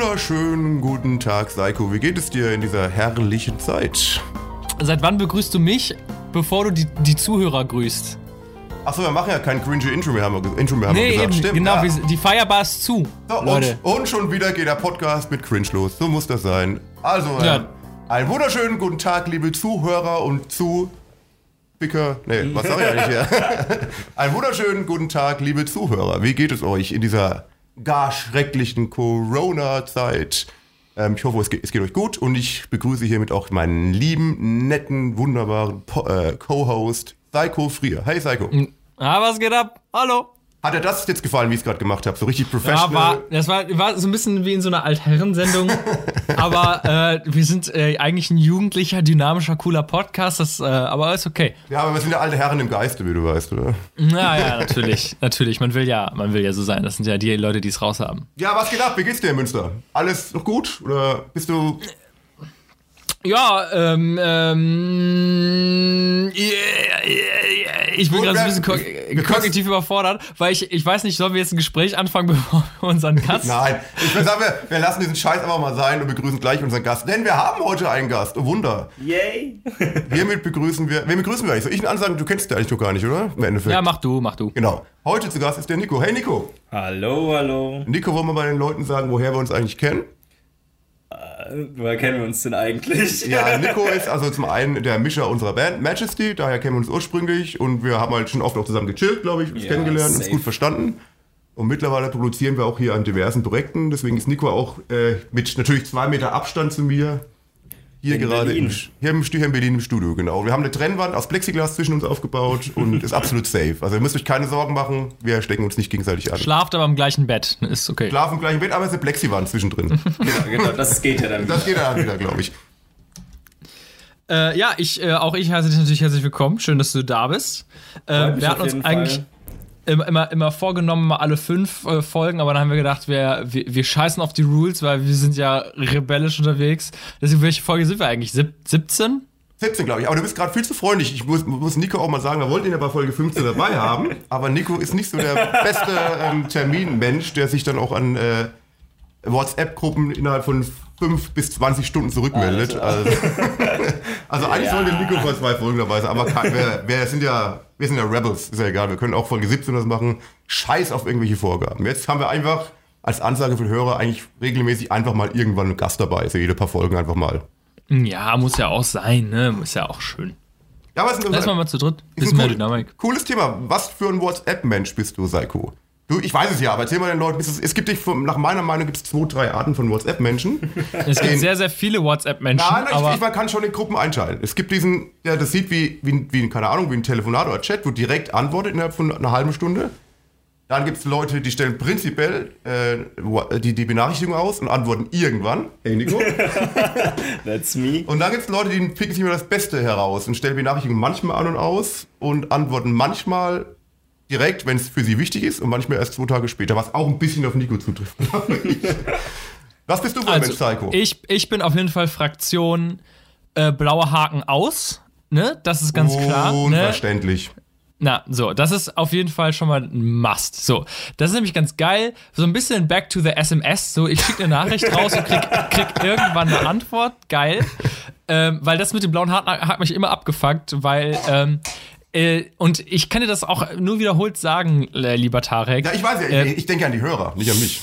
Wunderschönen guten Tag, Seiko. Wie geht es dir in dieser herrlichen Zeit? Seit wann begrüßt du mich, bevor du die, die Zuhörer grüßt? Achso, wir machen ja kein cringy Intro mehr, haben wir, Intro mehr, haben nee, wir gesagt. eben, Stimmt, genau, ja. wir- die Feierbar ist zu, So, und, und schon wieder geht der Podcast mit Cringe los. So muss das sein. Also, Ja. äh, einen wunderschönen guten Tag, liebe Zuhörer und zu... Picker, nee, was sag ich eigentlich hier? einen wunderschönen guten Tag, liebe Zuhörer. Wie geht es euch in dieser gar schrecklichen Corona-Zeit? Ähm, ich hoffe, es geht, es geht euch gut und ich begrüße hiermit auch meinen lieben, netten, wunderbaren äh, Co-Host Psycho Frier. Hey Psycho. Ah, was geht ab? Hallo. Hat dir das jetzt gefallen, wie ich es gerade gemacht habe? So richtig Ja, professional? war, das war, war so ein bisschen wie in so einer Altherrensendung. aber äh, wir sind äh, eigentlich ein jugendlicher, dynamischer, cooler Podcast. Das, äh, aber ist okay. Ja, aber wir sind ja alte Herren im Geiste, wie du weißt, oder? Ja, ja, natürlich. natürlich. Man will ja, man will ja so sein. Das sind ja die Leute, die es raushaben. Ja, was geht ab? Wie geht's dir in Münster? Alles noch gut? Oder bist du. Ja, ähm, ähm, yeah, yeah, yeah. ich bin gerade so ein bisschen ko kognitiv überfordert, weil ich, ich weiß nicht, sollen wir jetzt ein Gespräch anfangen, bevor wir unseren Gast... Nein, ich würde sagen, wir, wir lassen diesen Scheiß einfach mal sein und begrüßen gleich unseren Gast. Denn wir haben heute einen Gast. Oh Wunder. Yay! Hiermit begrüßen wir. Wen begrüßen wir eigentlich? Soll ich ihn ansagen? Du kennst den eigentlich noch gar nicht, oder? Im Endeffekt. Ja, mach du, mach du. Genau. Heute zu Gast ist der Nico. Hey Nico. Hallo, hallo. Nico, wollen wir mal den Leuten sagen, woher wir uns eigentlich kennen? Woher kennen wir uns denn eigentlich? Ja, Nico ist also zum einen der Mischer unserer Band Majesty, daher kennen wir uns ursprünglich und wir haben halt schon oft auch zusammen gechillt, glaube ich, uns Ja, kennengelernt, uns safe. gut verstanden. Und mittlerweile produzieren wir auch hier an diversen Projekten, deswegen ist Nico auch äh, mit natürlich zwei Meter Abstand zu mir hier In gerade Berlin. Im, hier, im, hier in Berlin im Studio, genau. Wir haben eine Trennwand aus Plexiglas zwischen uns aufgebaut und ist absolut safe. Also ihr müsst euch keine Sorgen machen, wir stecken uns nicht gegenseitig an. Schlaft aber im gleichen Bett. Ist okay. Schlafen im gleichen Bett, aber es ist eine Plexiwand zwischendrin. genau, genau, das geht ja dann. Das geht dann wieder, glaube ich. Äh, ja, ich, äh, auch ich heiße dich natürlich herzlich willkommen. Schön, dass du da bist. Äh, wir hatten uns jeden eigentlich Fall. Immer, immer, immer vorgenommen, mal alle fünf äh, Folgen, aber dann haben wir gedacht, wir, wir, wir scheißen auf die Rules, weil wir sind ja rebellisch unterwegs. Deswegen, welche Folge sind wir eigentlich? Sieb 17? 17, glaube ich. Aber du bist gerade viel zu freundlich. Ich muss, muss Nico auch mal sagen, wir wollten ihn ja bei Folge 15 dabei haben. Aber Nico ist nicht so der beste ähm, Terminmensch, der sich dann auch an äh, WhatsApp-Gruppen innerhalb von 5 bis 20 Stunden zurückmeldet. Also, also eigentlich Ja. sollte Nico vor zwei Folgen dabei sein. Aber kein, wir, wir, sind ja, wir sind ja Rebels, ist ja egal. Wir können auch Folge 17 das machen. Scheiß auf irgendwelche Vorgaben. Jetzt haben wir einfach als Ansage für Hörer eigentlich regelmäßig einfach mal irgendwann einen Gast dabei. Also jede paar Folgen einfach mal. Ja, muss ja auch sein, ne? Ist ja auch schön. Ja, aber es ist Lass mal mal zu dritt. Ist Bisschen mehr Dynamik. Cooles Thema. Was für ein WhatsApp-Mensch bist du, Seiko? Du, ich weiß es ja, aber erzähl mal den Leuten, es gibt dich, nach meiner Meinung gibt es zwei, drei Arten von WhatsApp-Menschen. Es gibt sehr, sehr viele WhatsApp-Menschen, Nein, ich, aber ich, man kann schon in Gruppen einschalten. Es gibt diesen, der das sieht wie, wie, wie, keine Ahnung, wie ein Telefonat oder Chat, wo direkt antwortet innerhalb von einer halben Stunde. Dann gibt es Leute, die stellen prinzipiell äh, die, die Benachrichtigung aus und antworten irgendwann. Hey Nico. That's me. Und dann gibt es Leute, die picken sich immer das Beste heraus und stellen Benachrichtigungen manchmal an und aus und antworten manchmal direkt, wenn es für sie wichtig ist und manchmal erst zwei Tage später, was auch ein bisschen auf Nico zutrifft. was bist du für ein Mensch, Psycho? Also, ich, ich bin auf jeden Fall Fraktion äh, blauer Haken aus. Ne? Das ist ganz klar. Ne? Unverständlich. Na, so, das ist auf jeden Fall schon mal ein Must. So, das ist nämlich ganz geil. So ein bisschen back to the SMS. So, ich schicke eine Nachricht raus und krieg, krieg irgendwann eine Antwort. Geil. Ähm, weil das mit dem blauen Haken hat mich immer abgefuckt, weil, ähm, äh, und ich kann dir das auch nur wiederholt sagen, äh, lieber Tarek. Ja, ich weiß ja, Äh, ich, ich denke an die Hörer, nicht an mich.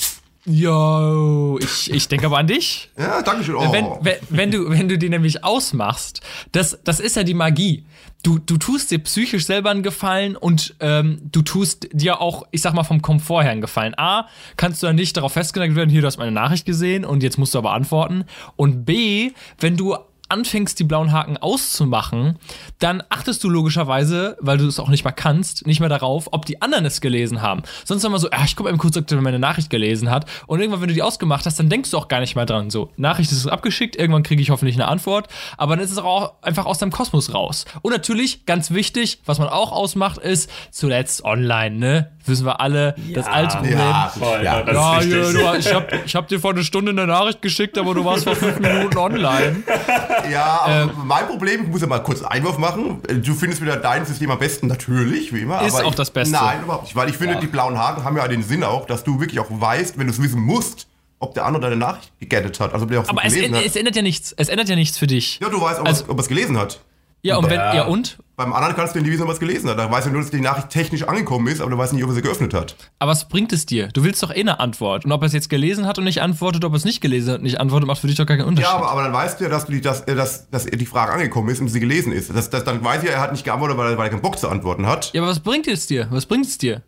Yo, ich, ich denke aber an dich. Ja, danke schön. Oh. Wenn, wenn, wenn, du, wenn du die nämlich ausmachst, das, das ist ja die Magie. Du, du tust dir psychisch selber einen Gefallen und ähm, du tust dir auch, ich sag mal, vom Komfort her einen Gefallen. A, kannst du dann nicht darauf festgelegt werden, hier, du hast meine Nachricht gesehen und jetzt musst du aber antworten. Und B, wenn du anfängst, die blauen Haken auszumachen, dann achtest du logischerweise, weil du es auch nicht mehr kannst, nicht mehr darauf, ob die anderen es gelesen haben. Sonst immer so, ah, ich gucke eben kurz, ob der meine Nachricht gelesen hat. Und irgendwann, wenn du die ausgemacht hast, dann denkst du auch gar nicht mehr dran. So, Nachricht ist abgeschickt, irgendwann kriege ich hoffentlich eine Antwort, aber dann ist es auch einfach aus deinem Kosmos raus. Und natürlich, ganz wichtig, was man auch ausmacht, ist zuletzt online, ne? Wissen wir alle, das alte Problem. ja, Voll, ja, das Ja, ja, du, ich hab, ich hab dir vor einer Stunde eine Nachricht geschickt, aber du warst vor fünf Minuten online. Ja, aber Ähm. mein Problem, ich muss ja mal kurz Einwurf machen. Du findest wieder dein System am besten, natürlich, wie immer. Ist aber auch ich, das Beste. Nein, überhaupt nicht. Weil ich finde, Ja. die blauen Haken haben ja den Sinn auch, dass du wirklich auch weißt, wenn du es wissen musst, ob der andere deine Nachricht gegettet hat. Also ob der auch Aber es, gelesen hat. es ändert ja nichts. Es ändert ja nichts für dich. ja, du weißt, ob, also- ob er es gelesen hat. Ja, und wenn, Ja. ja und? Beim anderen kannst du nie wissen, er es gelesen hat. Da weißt du nur, dass die Nachricht technisch angekommen ist, aber du weißt nicht, ob er sie geöffnet hat. Aber was bringt es dir? Du willst doch eh eine Antwort. Und ob er es jetzt gelesen hat und nicht antwortet, ob er es nicht gelesen hat und nicht antwortet, macht für dich doch gar keinen Unterschied. Ja, aber, aber dann weißt du ja, dass, du die, dass, äh, dass, dass die Frage angekommen ist und sie gelesen ist. Das, das, dann weiß ich ja, er hat nicht geantwortet, weil er, weil er keinen Bock zu antworten hat. Ja, aber was bringt es dir? Was bringt es dir?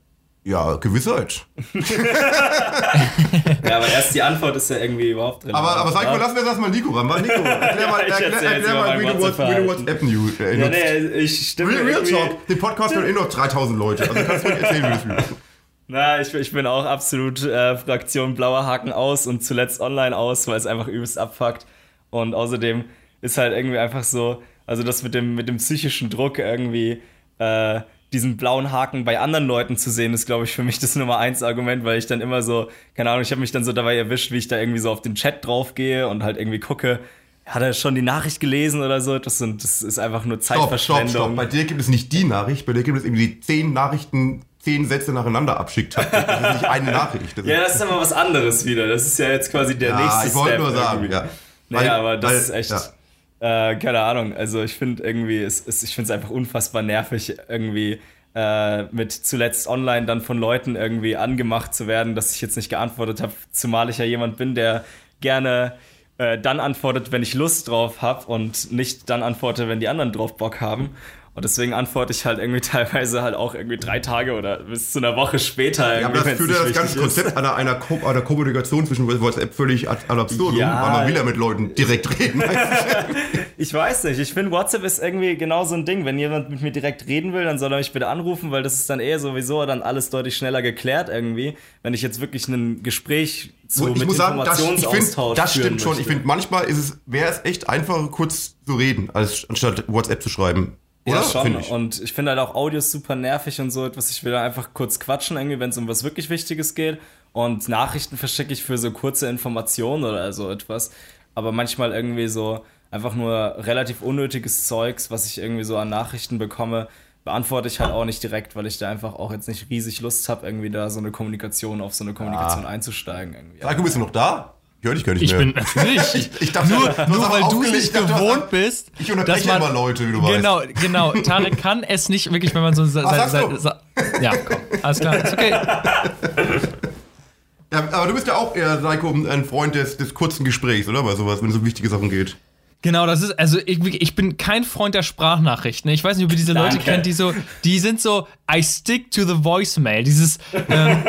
Ja, Gewissheit. Ja, aber erst die Antwort ist ja irgendwie überhaupt drin. Aber, aber sag mal, lassen wir das mal Nico ran. Mal Nico, erklär mal, erklär, erklär über mal wie, du, What's- wie du WhatsApp News äh, Ja, nee, ich stimme Real, Real Talk, den Podcast hören eh noch 3000 Leute. Also kannst du nicht erzählen, wie du fühlst. Na, ich, ich bin auch absolut äh, Fraktion blauer Haken aus und zuletzt online aus, weil es einfach übelst abfuckt. Und außerdem ist halt irgendwie einfach so, also das mit dem, mit dem psychischen Druck irgendwie, äh, diesen blauen Haken bei anderen Leuten zu sehen, ist, glaube ich, für mich das Nummer eins Argument, weil ich dann immer so, keine Ahnung, ich habe mich dann so dabei erwischt, wie ich da irgendwie so auf den Chat draufgehe und halt irgendwie gucke, hat er schon die Nachricht gelesen oder so? Das, sind, das ist einfach nur Stopp, stopp, Zeitverschwendung. stopp. Bei dir gibt es nicht die Nachricht, bei dir gibt es irgendwie die zehn Nachrichten, zehn Sätze nacheinander abschickt. Das ist nicht eine Nachricht. Das Ja, das ist aber was anderes wieder. Das ist ja jetzt quasi der Ja, nächste ich wollte Step nur sagen, irgendwie. ja. Naja, Weil- aber das weil- ist echt, ja. Äh, keine Ahnung. Also ich finde irgendwie, es, es, ich finde es einfach unfassbar nervig, irgendwie äh, mit zuletzt online dann von Leuten irgendwie angemacht zu werden, dass ich jetzt nicht geantwortet habe, zumal ich ja jemand bin, der gerne äh, dann antwortet, wenn ich Lust drauf habe und nicht dann antworte, wenn die anderen drauf Bock haben. Und deswegen antworte ich halt irgendwie teilweise halt auch irgendwie drei Tage oder bis zu einer Woche später. Ja, aber das führt ja das ganze ist. Konzept einer, einer, Ko einer Kommunikation zwischen WhatsApp völlig ad absurdum, Ja. weil man will ja mit Leuten direkt reden. Ich weiß nicht. Ich finde, WhatsApp ist irgendwie genau so ein Ding. Wenn jemand mit mir direkt reden will, dann soll er mich bitte anrufen, weil das ist dann eher sowieso dann alles deutlich schneller geklärt irgendwie. Wenn ich jetzt wirklich ein Gespräch zu ich mit muss sagen, das, ich find, das stimmt schon. Ich finde, manchmal ist es, wäre es echt einfacher, kurz zu reden, als anstatt WhatsApp zu schreiben. Ja, schon. Find ich. Und ich finde halt auch Audios super nervig und so etwas. Ich will da einfach kurz quatschen, irgendwie, wenn es um was wirklich Wichtiges geht. Und Nachrichten verschicke ich für so kurze Informationen oder so etwas. Aber manchmal irgendwie so einfach nur relativ unnötiges Zeugs, was ich irgendwie so an Nachrichten bekomme, beantworte ich halt auch nicht direkt, weil ich da einfach auch jetzt nicht riesig Lust habe, irgendwie da so eine Kommunikation auf so eine Kommunikation einzusteigen. Irgendwie. Sag, du bist du noch da? Ich höre dich gar nicht Ich mehr. bin natürlich. ich dachte, nur nur weil du nicht ich dachte, gewohnt bist. Ich unterbreche immer Leute, wie du weißt. Genau, genau. Tarek kann es nicht wirklich, wenn man so. Sa, sagst sa, sa, ja, komm. Alles klar. Ist okay. Ja, aber du bist ja auch eher, Seiko, ein Freund des, des kurzen Gesprächs, oder? Bei sowas, wenn es um wichtige Sachen geht. Genau, das ist, also ich, ich bin kein Freund der Sprachnachrichten. Ich weiß nicht, ob ihr diese Leute Danke. kennt, die so, die sind so, I stick to the voicemail. Dieses, ähm,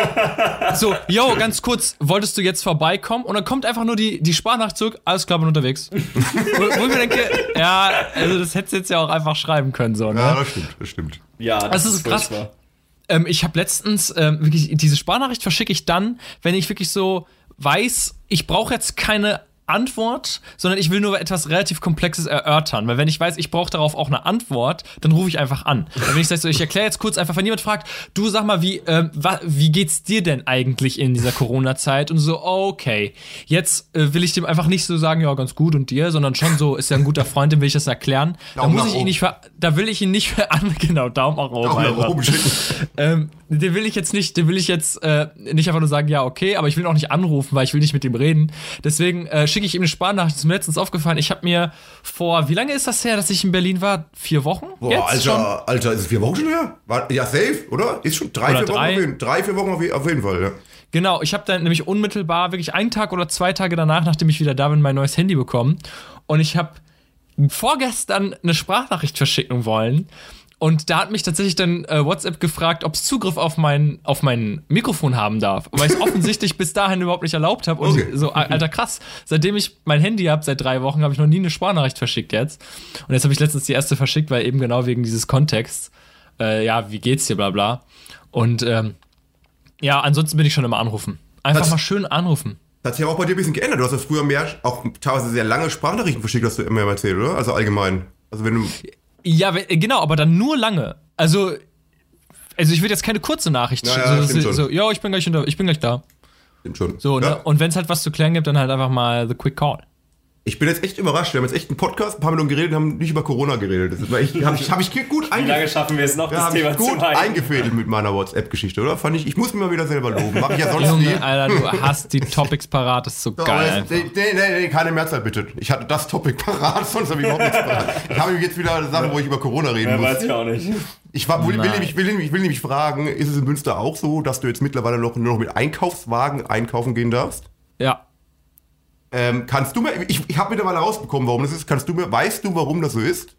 so, yo, ganz kurz, wolltest du jetzt vorbeikommen? Und dann kommt einfach nur die, die Sprachnachricht zurück, alles klar, bin unterwegs. wo, wo ich mir denke, ja, also das hättest du jetzt ja auch einfach schreiben können, so, ne? Ja, das stimmt, das stimmt. Ja, Das ist krass. Ähm, ich habe letztens ähm, wirklich diese Sprachnachricht verschicke ich dann, wenn ich wirklich so weiß, ich brauche jetzt keine Antwort, sondern ich will nur etwas relativ Komplexes erörtern. Weil wenn ich weiß, ich brauche darauf auch eine Antwort, dann rufe ich einfach an. Weil wenn ich sage, so, ich erkläre jetzt kurz einfach, wenn jemand fragt, du sag mal, wie, wa, wie geht's dir denn eigentlich in dieser Corona-Zeit? Und so, okay, jetzt äh, will ich dem einfach nicht so sagen, ja, ganz gut und dir, sondern schon so, ist ja ein guter Freund, dem will ich das erklären. Da Daumen muss nach ich ihn nicht ver da will ich ihn nicht für an, genau, Daumen nach oben. Auch nach oben schicken. Ähm, den will ich jetzt nicht, den will ich jetzt äh, nicht einfach nur sagen, ja, okay, aber ich will auch nicht anrufen, weil ich will nicht mit ihm reden. Deswegen äh, schicke ich ihm eine Sprachnachricht. Das ist mir letztens aufgefallen. Ich habe mir vor, wie lange ist das her, dass ich in Berlin war? Vier Wochen? Boah, jetzt schon? Alter, Alter, ist es vier Wochen schon her? War, ja, safe, oder? Ist schon drei, Oder vier Wochen drei. auf jeden, drei, vier Wochen auf, auf jeden Fall, ja. Genau, ich habe dann nämlich unmittelbar, wirklich einen Tag oder zwei Tage danach, nachdem ich wieder da bin, mein neues Handy bekommen. Und ich habe vorgestern eine Sprachnachricht verschicken wollen. Und da hat mich tatsächlich dann äh, WhatsApp gefragt, ob es Zugriff auf mein, auf mein Mikrofon haben darf. Weil ich es offensichtlich bis dahin überhaupt nicht erlaubt habe. Und Okay. so, alter krass, seitdem ich mein Handy habe, seit drei Wochen, habe ich noch nie eine Sprachnachricht verschickt jetzt. Und jetzt habe ich letztens die erste verschickt, weil eben genau wegen dieses Kontexts, äh, ja, wie geht's dir, bla bla. Und ähm, ja, ansonsten bin ich schon immer anrufen. Einfach Das- mal schön anrufen. Das hat sich aber auch bei dir ein bisschen geändert. Du hast ja früher mehr, auch teilweise sehr lange Sprachnachrichten verschickt, hast du immer erzählt, oder? Also allgemein. Also wenn du. Ja, we- genau, aber dann nur lange. Also, also ich will jetzt keine kurze Nachricht Ja, ja, so, schon. so, ja, ich bin gleich unter, ich bin gleich da. Stimmt schon. So, ja. ne? Und wenn es halt was zu klären gibt, dann halt einfach mal the quick call. Ich bin jetzt echt überrascht. Wir haben jetzt echt einen Podcast, ein paar Minuten geredet, haben nicht über Corona geredet. Das habe ich, hab ich, hab ich gut Wie lange schaffen wir es noch, ja, das Thema zu gut halten? eingefädelt mit meiner WhatsApp-Geschichte, oder? Fand ich, ich muss mir mal wieder selber loben. Mach ich ja sonst nie. Junge, Alter, du hast die Topics parat, das ist so So, geil. nee, nee, nee, keine Mehrzahl bitte. Ich hatte das Topic parat, sonst habe ich überhaupt nichts parat. Ich habe jetzt wieder Sachen, wo ich über Corona reden Ja, muss. weiß ich auch nicht. Ich war, will, will, nämlich, will, nämlich, will nämlich fragen, ist es in Münster auch so, dass du jetzt mittlerweile noch, nur noch mit Einkaufswagen einkaufen gehen darfst? Ja. Ähm, kannst du mir, ich, ich habe mittlerweile rausbekommen, warum das ist. Kannst du mir, weißt du, warum das so ist?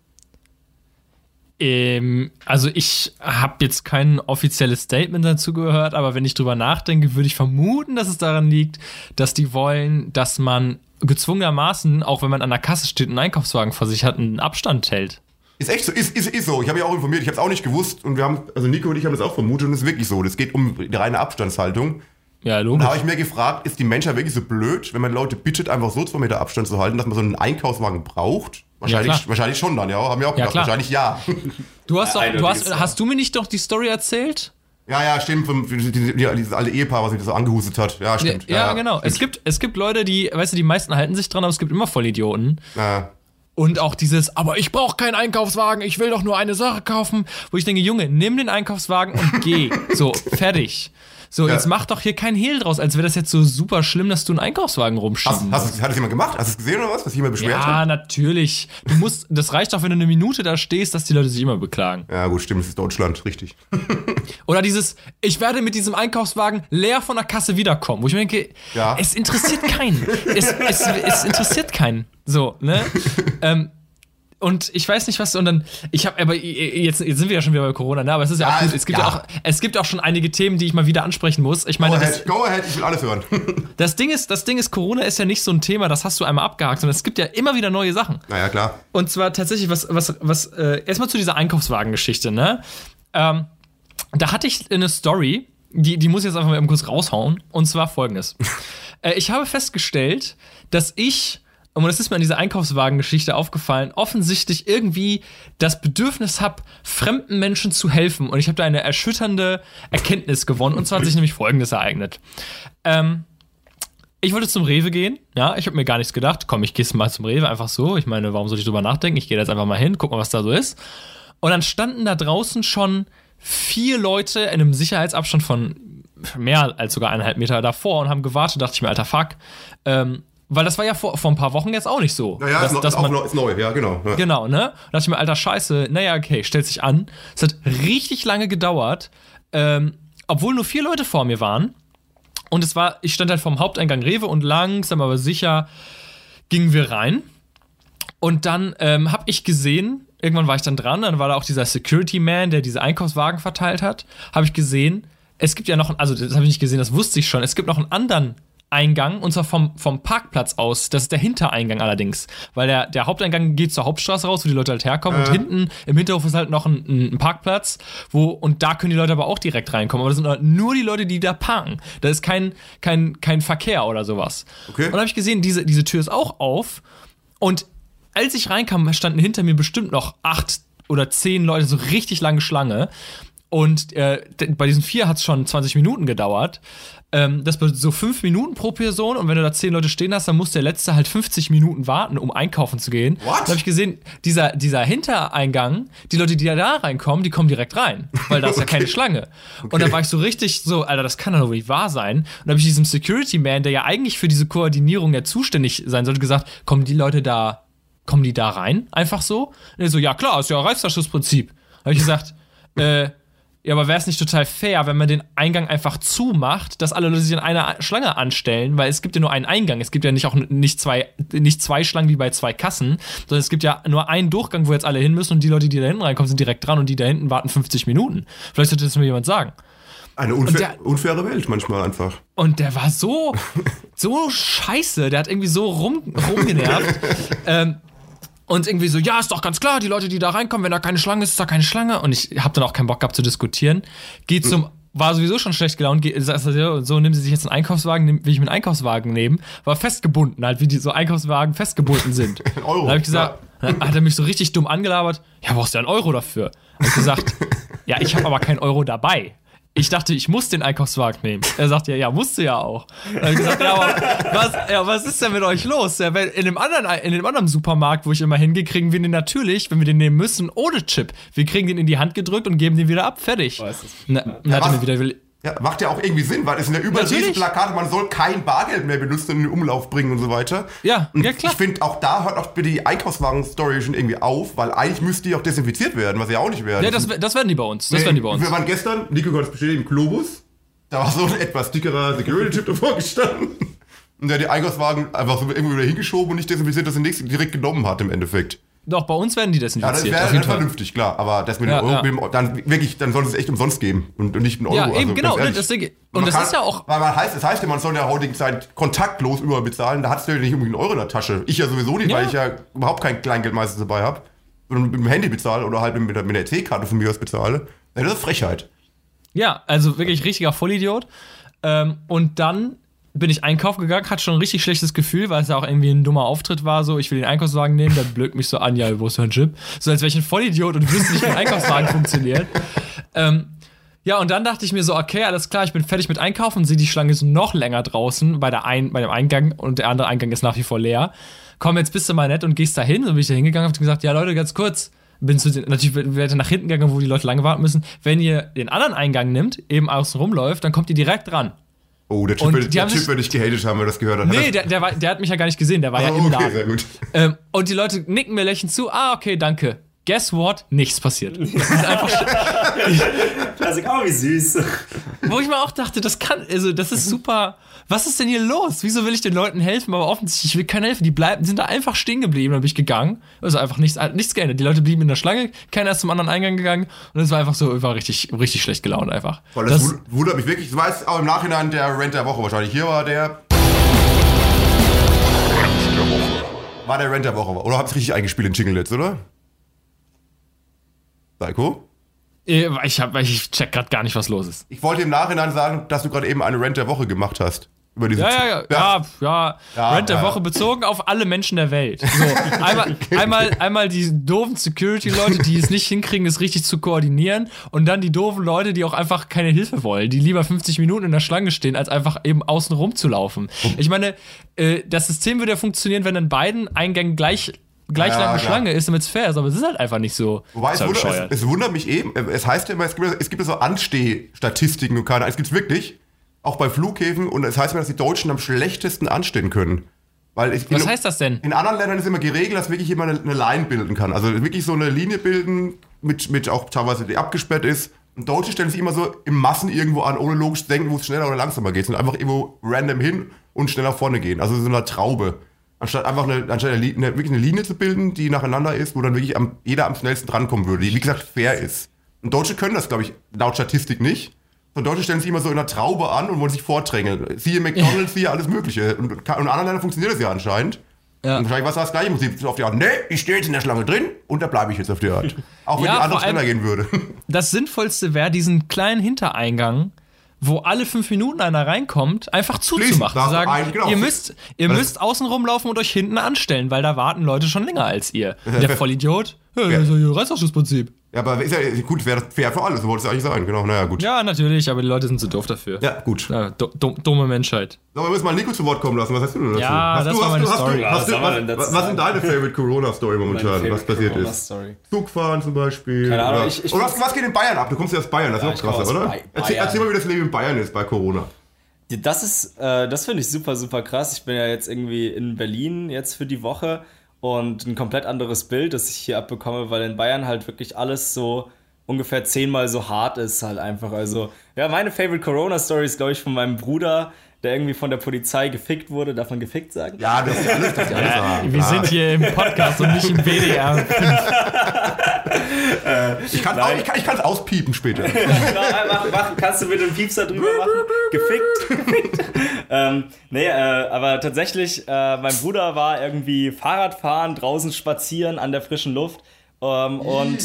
Ähm, also ich habe jetzt kein offizielles Statement dazu gehört, aber wenn ich drüber nachdenke, würde ich vermuten, dass es daran liegt, dass die wollen, dass man gezwungenermaßen, auch wenn man an der Kasse steht, einen Einkaufswagen vor sich hat, einen Abstand hält. Ist echt so, ist, ist, ist so. Ich habe ja auch informiert, ich habe es auch nicht gewusst und wir haben, also Nico und ich haben das auch vermutet und es ist wirklich so. Das geht um die reine Abstandshaltung. Ja, Da logisch. habe ich mir gefragt, ist die Menschheit wirklich so blöd, wenn man Leute bittet, einfach so zwei Meter Abstand zu halten, dass man so einen Einkaufswagen braucht? Wahrscheinlich, klar. wahrscheinlich schon dann, ja. Haben wir auch Ja, gedacht. klar. Wahrscheinlich ja. Du hast doch, du hast, ja. hast du mir nicht doch die Story erzählt? ja, ja, stimmt. Von, die- die- die- dieses alte Ehepaar, was sich das so angehustet hat. Ja, stimmt. ja, genau. Es gibt, es gibt Leute, die, weißt du, die meisten halten sich dran, aber es gibt immer Vollidioten. Ja. Und auch dieses, aber ich brauche keinen Einkaufswagen, ich will doch nur eine Sache kaufen, wo ich denke, Junge, nimm den Einkaufswagen und geh. So, fertig. So, Ja. jetzt mach doch hier kein Hehl draus, als wäre das jetzt so super schlimm, dass du einen Einkaufswagen Hast, rumschieben hast, du- hat das jemand gemacht? Hast du es gesehen oder was? Sich jemand beschwert Ja, hat? natürlich. Du musst, das reicht auch, wenn du eine Minute da stehst, dass die Leute sich immer beklagen. Ja, gut, stimmt. Es ist Deutschland, richtig. Oder dieses, ich werde mit diesem Einkaufswagen leer von der Kasse wiederkommen. Wo ich mir denke, Ja. es interessiert keinen. es, es, es interessiert keinen. So, ne? ähm, und ich weiß nicht was, und dann, ich habe, aber jetzt, jetzt sind wir ja schon wieder bei Corona, ne? Aber es ist ja, Ja, auch gut. es- gibt ja. ja. auch, es gibt auch schon einige Themen, die ich mal wieder ansprechen muss. Ich meine, Go das, ahead, go ahead, ich will alles hören. das Ding ist, das Ding ist, Corona ist ja nicht so ein Thema, das hast du einmal abgehakt, sondern es gibt ja immer wieder neue Sachen. naja, klar. Und zwar tatsächlich, was, was, was, äh, erstmal zu dieser Einkaufswagen-Geschichte, ne? Ähm, da hatte ich eine Story, die, die muss ich jetzt einfach mal eben kurz raushauen. Und zwar folgendes. äh, ich habe festgestellt, dass ich, und das ist mir an dieser Einkaufswagen-Geschichte aufgefallen, offensichtlich irgendwie das Bedürfnis habe, fremden Menschen zu helfen. Und ich habe da eine erschütternde Erkenntnis gewonnen. Und zwar hat sich nämlich folgendes ereignet. Ähm, ich wollte zum Rewe gehen, ja, ich habe mir gar nichts gedacht, komm, ich gehe mal zum Rewe, einfach so. Ich meine, warum soll ich drüber nachdenken? Ich gehe da jetzt einfach mal hin, guck mal, was da so ist. Und dann standen da draußen schon vier Leute in einem Sicherheitsabstand von mehr als sogar eineinhalb Meter davor und haben gewartet, dachte ich mir, alter Fuck. Ähm, weil das war ja vor, vor ein paar Wochen jetzt auch nicht so. Naja, dass, ist, dass man, neu, ist neu, ja, genau. Ja. Genau, ne? Da dachte ich mir, alter Scheiße, naja, okay, stellt sich an. Es hat richtig lange gedauert, ähm, obwohl nur vier Leute vor mir waren. Und es war, ich stand halt vom Haupteingang Rewe und langsam aber sicher gingen wir rein. Und dann ähm, habe ich gesehen, irgendwann war ich dann dran, dann war da auch dieser Security Man, der diese Einkaufswagen verteilt hat. Habe ich gesehen, es gibt ja noch, also das habe ich nicht gesehen, das wusste ich schon, es gibt noch einen anderen Eingang, und zwar vom, vom Parkplatz aus. Das ist der Hintereingang allerdings. Weil der, der Haupteingang geht zur Hauptstraße raus, wo die Leute halt herkommen. Und hinten im Hinterhof ist halt noch ein, ein Parkplatz, wo, und da können die Leute aber auch direkt reinkommen. Aber das sind halt nur die Leute, die da parken. Da ist kein, kein, kein Verkehr oder sowas. Okay. Und dann habe ich gesehen, diese, diese Tür ist auch auf. Und als ich reinkam, standen hinter mir bestimmt noch acht oder zehn Leute, so richtig lange Schlange. Und äh, bei diesen vier hat es schon 20 Minuten gedauert. Ähm, das bedeutet so fünf Minuten pro Person. Und wenn du da zehn Leute stehen hast, dann muss der letzte halt 50 Minuten warten, um einkaufen zu gehen. What? Dann habe ich gesehen, dieser, dieser Hintereingang, die Leute, die da reinkommen, die kommen direkt rein. Weil da ist ja keine Schlange. Und dann war ich so richtig so, Alter, das kann doch wohl nicht wahr sein. Und dann habe ich diesem Security Man, der ja eigentlich für diese Koordinierung ja zuständig sein sollte, gesagt, kommen die Leute da, kommen die da rein? Einfach so? Und er so, ja klar, ist ja Reißverschlussprinzip. Habe ich gesagt, äh, ja, aber wäre es nicht total fair, wenn man den Eingang einfach zumacht, dass alle Leute sich in einer Schlange anstellen, weil es gibt ja nur einen Eingang. Es gibt ja nicht auch nicht zwei, nicht zwei Schlangen wie bei zwei Kassen, sondern es gibt ja nur einen Durchgang, wo jetzt alle hin müssen und die Leute, die da hinten reinkommen, sind direkt dran und die da hinten warten 50 Minuten. Vielleicht sollte das mir jemand sagen. Eine unfair, der- unfaire Welt manchmal einfach. Und der war so, so scheiße. Der hat irgendwie so rum, rumgenervt. ähm, und irgendwie so, ja, ist doch ganz klar, die Leute, die da reinkommen, wenn da keine Schlange ist, ist da keine Schlange. Und ich habe dann auch keinen Bock gehabt zu diskutieren. Geht zum, war sowieso schon schlecht gelaunt, er, so, so nehmen sie sich jetzt einen Einkaufswagen, nehm, will ich mir einen Einkaufswagen nehmen. War festgebunden, halt, wie die so Einkaufswagen festgebunden sind. Euro, Dann habe ich gesagt, dann hat er mich so richtig dumm angelabert, ja, brauchst du ja einen Euro dafür? Hab ich gesagt, ja, ich habe aber keinen Euro dabei. Ich dachte, ich muss den Einkaufswagen nehmen. Er sagt ja, ja, musst du ja auch. Dann hab ich gesagt, ja, aber was, ja, was ist denn mit euch los? Ja, in, dem anderen, in dem anderen Supermarkt, wo ich immer hingehe, kriegen wir den natürlich, wenn wir den nehmen müssen, ohne Chip. Wir kriegen den in die Hand gedrückt und geben den wieder ab. Fertig. Weiß es. Na, dann hat er mir wieder, Ja, macht ja auch irgendwie Sinn, weil es sind ja überall riesen Plakate, man soll kein Bargeld mehr benutzen und in den Umlauf bringen und so weiter. Ja, und ja, klar. Ich finde, auch da hört auch bitte die Einkaufswagen-Story schon irgendwie auf, weil eigentlich müsste die auch desinfiziert werden, was sie ja auch nicht werden. ja, das, das werden die bei uns. Das werden die bei uns. Wir waren gestern, Nico kann es bestätigen, im Globus. Da war so ein etwas dickerer Security-Typ davor gestanden. Und der hat die Einkaufswagen einfach so irgendwo wieder hingeschoben und nicht desinfiziert, dass er nichts direkt genommen hat im Endeffekt. Doch, bei uns werden die Ja, das desinfiziert. wäre vernünftig, klar. Aber das mit Ja, dem Euro, ja. dem- dann wirklich, dann soll es echt umsonst geben und und nicht einen Euro. Ja, eben, also, genau. ne. Deswegen, und Man das kann- ist ja auch. Weil man heißt, das heißt ja, man soll in der heutigen Zeit kontaktlos überall bezahlen. Da hast du ja nicht unbedingt einen Euro in der Tasche. Ich ja sowieso nicht, Ja. weil ich ja überhaupt kein Kleingeld meistens dabei habe. Sondern mit dem Handy bezahle oder halt mit der, mit der EC-Karte von mir aus bezahle. Das ist Frechheit. Ja, also wirklich richtiger Vollidiot. Ähm, und dann bin ich einkaufen gegangen, hatte schon ein richtig schlechtes Gefühl, weil es ja auch irgendwie ein dummer Auftritt war. So, ich will den Einkaufswagen nehmen, dann blökt mich so an, ja, wo ist dein Chip? So, als wäre ich ein Vollidiot und wüsste nicht, wie ein Einkaufswagen funktioniert. Ähm, ja, und dann dachte ich mir so, okay, alles klar, ich bin fertig mit Einkaufen, sehe die Schlange ist noch länger draußen bei, der ein, bei dem Eingang und der andere Eingang ist nach wie vor leer. Komm, jetzt bist du mal nett und gehst da hin. So bin ich da hingegangen und hab gesagt, ja Leute, ganz kurz, bin zu den, natürlich werde nach hinten gegangen, wo die Leute lange warten müssen. Wenn ihr den anderen Eingang nimmt, eben außen rumläuft, dann kommt ihr direkt ran. Oh, der Typ, wird, der typ wird nicht gehatet haben, wenn er das gehört hat. Nee, Hat der, der, war, der hat mich ja gar nicht gesehen, der war das, ja oh, im okay, Laden. sehr gut. Ähm, und die Leute nicken mir lächelnd zu, ah, okay, danke. Guess what? Nichts passiert. Das ist einfach, Klassik, oh, wie süß. wo ich mir auch dachte, das kann, also das ist super. Was ist denn hier los? Wieso will ich den Leuten helfen? Aber offensichtlich, ich will keinen helfen. Die bleiben, sind da einfach stehen geblieben. Dann bin ich gegangen. Also einfach nichts, nichts geändert. Die Leute blieben in der Schlange, keiner ist zum anderen Eingang gegangen. Und es war einfach so, ich war richtig, richtig schlecht gelaunt einfach. Weil das, Das, wund- wundert mich wirklich. Ich weiß auch im Nachhinein der Rent der Woche wahrscheinlich. Hier war der. War der Rent der Woche. Oder hab's richtig eingespielt in Jingle jetzt, oder? Psycho? äh, ich, hab, ich check gerade gar nicht, was los ist. Ich wollte im Nachhinein sagen, dass du gerade eben eine Rent der Woche gemacht hast. Über diese Ja, ja, ja, ja, ja. Ja, Rent der ja. Woche bezogen auf alle Menschen der Welt. So, einmal, einmal, einmal die doofen Security-Leute, die es nicht hinkriegen, es richtig zu koordinieren. Und dann die doofen Leute, die auch einfach keine Hilfe wollen, die lieber 50 Minuten in der Schlange stehen, als einfach eben außen rum zu laufen. Ich meine, äh, das System würde ja funktionieren, wenn in beiden Eingängen gleich, gleich Ja, lange. Schlange ist, damit es fair ist. Aber es ist halt einfach nicht so. Wobei es halt wundert, es, es wundert mich eben, es heißt ja immer, es gibt, es gibt ja so Anstehstatistiken und keine, es gibt's wirklich, auch bei Flughäfen und es heißt immer, dass die Deutschen am schlechtesten anstehen können. Weil ich, Was in, heißt das denn? In anderen Ländern ist immer geregelt, dass wirklich jemand eine, eine Line bilden kann. Also wirklich so eine Linie bilden, mit, mit auch teilweise die abgesperrt ist. Und Deutsche stellen sich immer so im Massen irgendwo an, ohne logisch zu denken, wo es schneller oder langsamer geht. Und einfach irgendwo random hin und schneller vorne gehen. Also so eine Traube. Anstatt einfach eine, anstatt eine, eine, wirklich eine Linie zu bilden, die nacheinander ist, wo dann wirklich am, jeder am schnellsten drankommen würde, die wie gesagt fair ist. Und Deutsche können das, glaube ich, laut Statistik nicht. Und Deutsche stellen sich immer so in einer Traube an und wollen sich vordrängeln. Siehe McDonalds, siehe alles Mögliche. Und, und in anderen Ländern funktioniert das ja anscheinend. Ja. Und wahrscheinlich war es das gleiche Prinzip. Auf die Art, nee, ich stehe jetzt in der Schlange drin und da bleibe ich jetzt auf die Art. Auch wenn Ja, die andere schneller gehen würde. das Sinnvollste wäre, diesen kleinen Hintereingang, wo alle fünf Minuten einer reinkommt, einfach zuzumachen. Zu sagen, ein- genau. ihr müsst, ihr das- müsst außen rumlaufen und euch hinten anstellen, weil da warten Leute schon länger als ihr. Der Vollidiot, ja, das ist ja Reißverschlussprinzip. Ja, aber ist ja, gut, wäre fair für alle, so wollte es eigentlich sein. Genau, naja, gut. Ja, natürlich, aber die Leute sind zu doof dafür. Ja, gut. Ja, du- du- dumme Menschheit. So, wir müssen mal Nico zu Wort kommen lassen. Was hast du denn dazu? Ja, hast das du, war hast meine du, hast Story. Du, hast was du, soll man was, denn dazu was, was sagen? sind deine Favorite Corona-Story momentan? Was passiert ist? Zugfahren zum Beispiel. Keine Ahnung, oder, ich- ich oder was, was geht in Bayern ab? Du kommst ja aus Bayern, das Ja, ist krasser, aus oder? Erzähl, erzähl mal, wie das Leben in Bayern ist bei Corona. Das ist, äh, das finde ich super, super krass. Ich bin ja jetzt irgendwie in Berlin jetzt für die Woche und ein komplett anderes Bild, das ich hier abbekomme, weil in Bayern halt wirklich alles so ungefähr zehnmal so hart ist halt einfach. Also, ja, meine Favorite Corona-Story ist, glaube ich, von meinem Bruder, der irgendwie von der Polizei gefickt wurde. Darf man gefickt sagen? Ja, das ist alles, das ist alles sagen. Wir sind hier im Podcast und nicht im WDR. Ich kann es ich kann, ich kann's auspiepen später. mach, mach, kannst du mit dem Piepser drüber machen? Gefickt, gefickt. ähm, nee, äh, aber tatsächlich, äh, mein Bruder war irgendwie Fahrradfahren, draußen spazieren an der frischen Luft. Ähm, und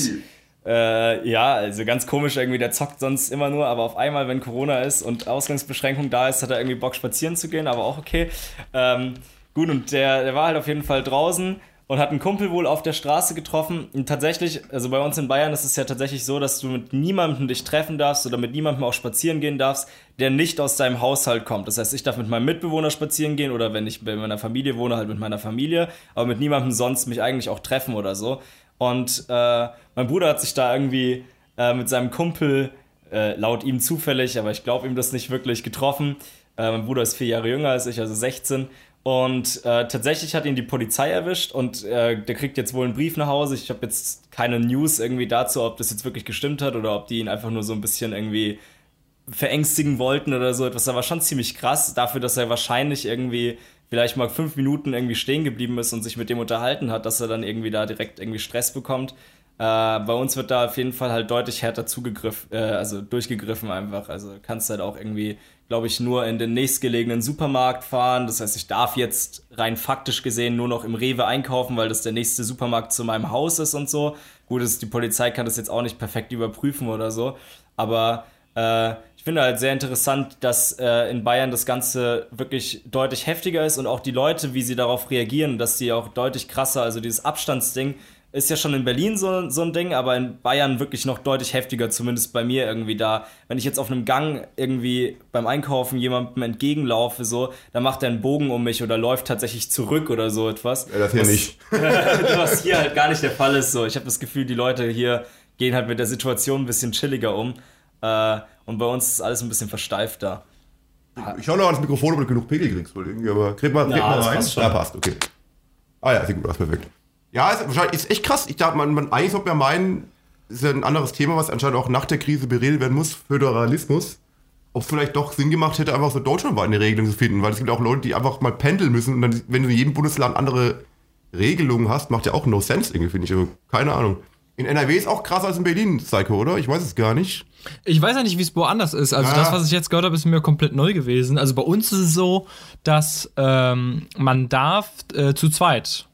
äh, ja, also ganz komisch irgendwie, der zockt sonst immer nur, aber auf einmal, wenn Corona ist und Ausgangsbeschränkung da ist, hat er irgendwie Bock spazieren zu gehen, aber auch okay. Ähm, gut, und der, der war halt auf jeden Fall draußen und hat einen Kumpel wohl auf der Straße getroffen. Und tatsächlich, also bei uns in Bayern ist es ja tatsächlich so, dass du mit niemandem dich treffen darfst oder mit niemandem auch spazieren gehen darfst, der nicht aus deinem Haushalt kommt. Das heißt, ich darf mit meinem Mitbewohner spazieren gehen oder wenn ich bei meiner Familie wohne, halt mit meiner Familie, aber mit niemandem sonst mich eigentlich auch treffen oder so. Und äh, mein Bruder hat sich da irgendwie äh, mit seinem Kumpel, äh, laut ihm zufällig, aber ich glaube ihm das nicht wirklich, getroffen. Äh, mein Bruder ist vier Jahre jünger als ich, also 16. Und äh, tatsächlich hat ihn die Polizei erwischt und äh, der kriegt jetzt wohl einen Brief nach Hause. Ich habe jetzt keine News irgendwie dazu, ob das jetzt wirklich gestimmt hat oder ob die ihn einfach nur so ein bisschen irgendwie verängstigen wollten oder so etwas. War schon ziemlich krass dafür, dass er wahrscheinlich irgendwie vielleicht mal fünf Minuten irgendwie stehen geblieben ist und sich mit dem unterhalten hat, dass er dann irgendwie da direkt irgendwie Stress bekommt. Äh, bei uns wird da auf jeden Fall halt deutlich härter zugegriffen, äh, also durchgegriffen einfach. Also kannst halt auch irgendwie glaube ich, nur in den nächstgelegenen Supermarkt fahren. Das heißt, ich darf jetzt rein faktisch gesehen nur noch im Rewe einkaufen, weil das der nächste Supermarkt zu meinem Haus ist und so. Gut, ist, die Polizei kann das jetzt auch nicht perfekt überprüfen oder so. Aber äh, ich finde halt sehr interessant, dass äh, in Bayern das Ganze wirklich deutlich heftiger ist und auch die Leute, wie sie darauf reagieren, dass die auch deutlich krasser, also dieses Abstandsding, ist ja schon in Berlin so, so ein Ding, aber in Bayern wirklich noch deutlich heftiger, zumindest bei mir irgendwie da. Wenn ich jetzt auf einem Gang irgendwie beim Einkaufen jemandem entgegenlaufe, so, dann macht er einen Bogen um mich oder läuft tatsächlich zurück oder so etwas. Ja, das hier was, nicht. was hier halt gar nicht der Fall ist. So, ich habe das Gefühl, die Leute hier gehen halt mit der Situation ein bisschen chilliger um. Äh, und bei uns ist alles ein bisschen versteifter. Ich schau noch ans Mikrofon, ob du genug Pegel kriegst, wohl irgendwie, aber krieg mal, krieg Ja, mal rein. passt schon. Ja, passt, okay. Ah ja, sieht gut aus, perfekt. Ja, ist, wahrscheinlich- ist echt krass. Ich dachte, man, man eigentlich sollte man meinen, ist ja ein anderes Thema, was anscheinend auch nach der Krise beredet werden muss, Föderalismus. Ob es vielleicht doch Sinn gemacht hätte, einfach so deutschlandweit eine Regelung zu finden, weil es gibt auch Leute, die einfach mal pendeln müssen und dann, wenn du in jedem Bundesland andere Regelungen hast, macht ja auch no sense irgendwie, finde ich. Also, keine Ahnung. In NRW ist auch krasser als in Berlin, Psycho, oder? Ich weiß es gar nicht. Ich weiß ja nicht, wie es woanders ist. Also Ja. das, was ich jetzt gehört habe, ist mir komplett neu gewesen. Also bei uns ist es so, dass ähm, man darf äh, zu zweit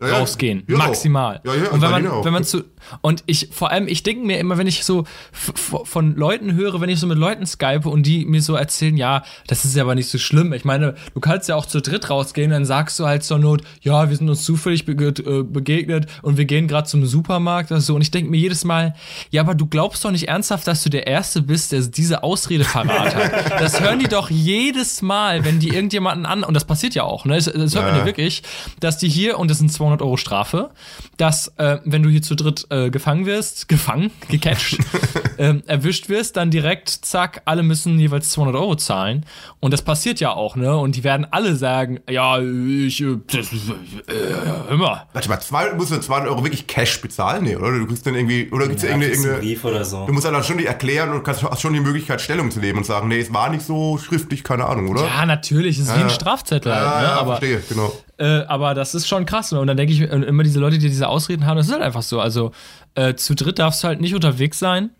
Ja, ja, rausgehen, auch. maximal. Ja, ja, und wenn man, wenn man zu und ich vor allem, ich denke mir immer, wenn ich so von Leuten höre, wenn ich so mit Leuten skype und die mir so erzählen, ja, das ist ja aber nicht so schlimm. Ich meine, du kannst ja auch zu dritt rausgehen, dann sagst du halt zur Not, ja, wir sind uns zufällig bege äh, begegnet und wir gehen gerade zum Supermarkt oder so. Und ich denke mir jedes Mal, ja, aber du glaubst doch nicht ernsthaft, dass du der Erste bist, der diese Ausrede parat hat. Das hören die doch jedes Mal, wenn die irgendjemanden an und das passiert ja auch, ne? Das, das hört man Ja. ja wirklich, dass die hier und das sind 200 Euro Strafe, dass äh, wenn du hier zu dritt äh, gefangen wirst, gefangen, gecatcht, ähm, erwischt wirst, dann direkt zack, alle müssen jeweils 200 Euro zahlen und das passiert ja auch, ne? Und die werden alle sagen, ja, ich, äh, das, äh, immer. Warte mal, zwei, musst du 200 Euro wirklich Cash bezahlen? Nee, oder? Du kriegst dann irgendwie, oder gibt's Ja, irgendeine, irgendeine, Brief oder so. du musst dann schon die erklären und kannst, hast schon die Möglichkeit, Stellung zu nehmen und sagen, nee, es war nicht so schriftlich, keine Ahnung, oder? Ja, natürlich, es ist wie ein Strafzettel halt, ja, ne? ja, Aber verstehe, genau. Äh, aber das ist schon krass. Ne? Und dann denke ich, immer diese Leute, die diese Ausreden haben, das ist halt einfach so. Also äh, zu dritt darfst du halt nicht unterwegs sein.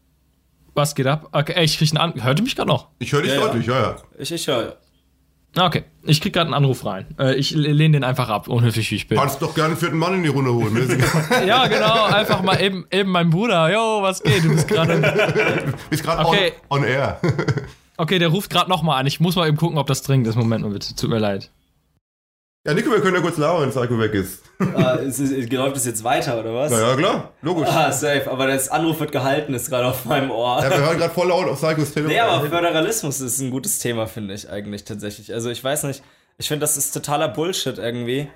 Was geht ab? Okay, ey, ich krieg einen An Hörte mich gerade noch? Ich höre dich Ja, ja. deutlich, ja, ja. Ich, ich höre. Ah, Okay, ich krieg gerade einen Anruf rein. Äh, ich lehne den einfach ab, unhöflich wie ich bin. Kannst doch gerne einen vierten Mann in die Runde holen. Ne? Ja, genau, einfach mal eben, eben mein Bruder. Jo, was geht? Du bist gerade. Bist gerade Okay. on, on air. Okay, der ruft gerade nochmal an. Ich muss mal eben gucken, ob das dringend ist. Moment mal bitte. Tut mir leid. Ja, Nico, wir können ja kurz lauern, wenn Psycho weg ist. äh, ist, ist, läuft das jetzt weiter oder was? Na ja, klar, logisch. Ah, safe. Aber das Anruf wird gehalten, ist gerade auf meinem Ohr. Ja, wir hören gerade voll laut auf Psychos Telefon. Nee, aber Föderalismus ist ein gutes Thema, finde ich eigentlich tatsächlich. Also ich weiß nicht, ich finde, das ist totaler Bullshit irgendwie.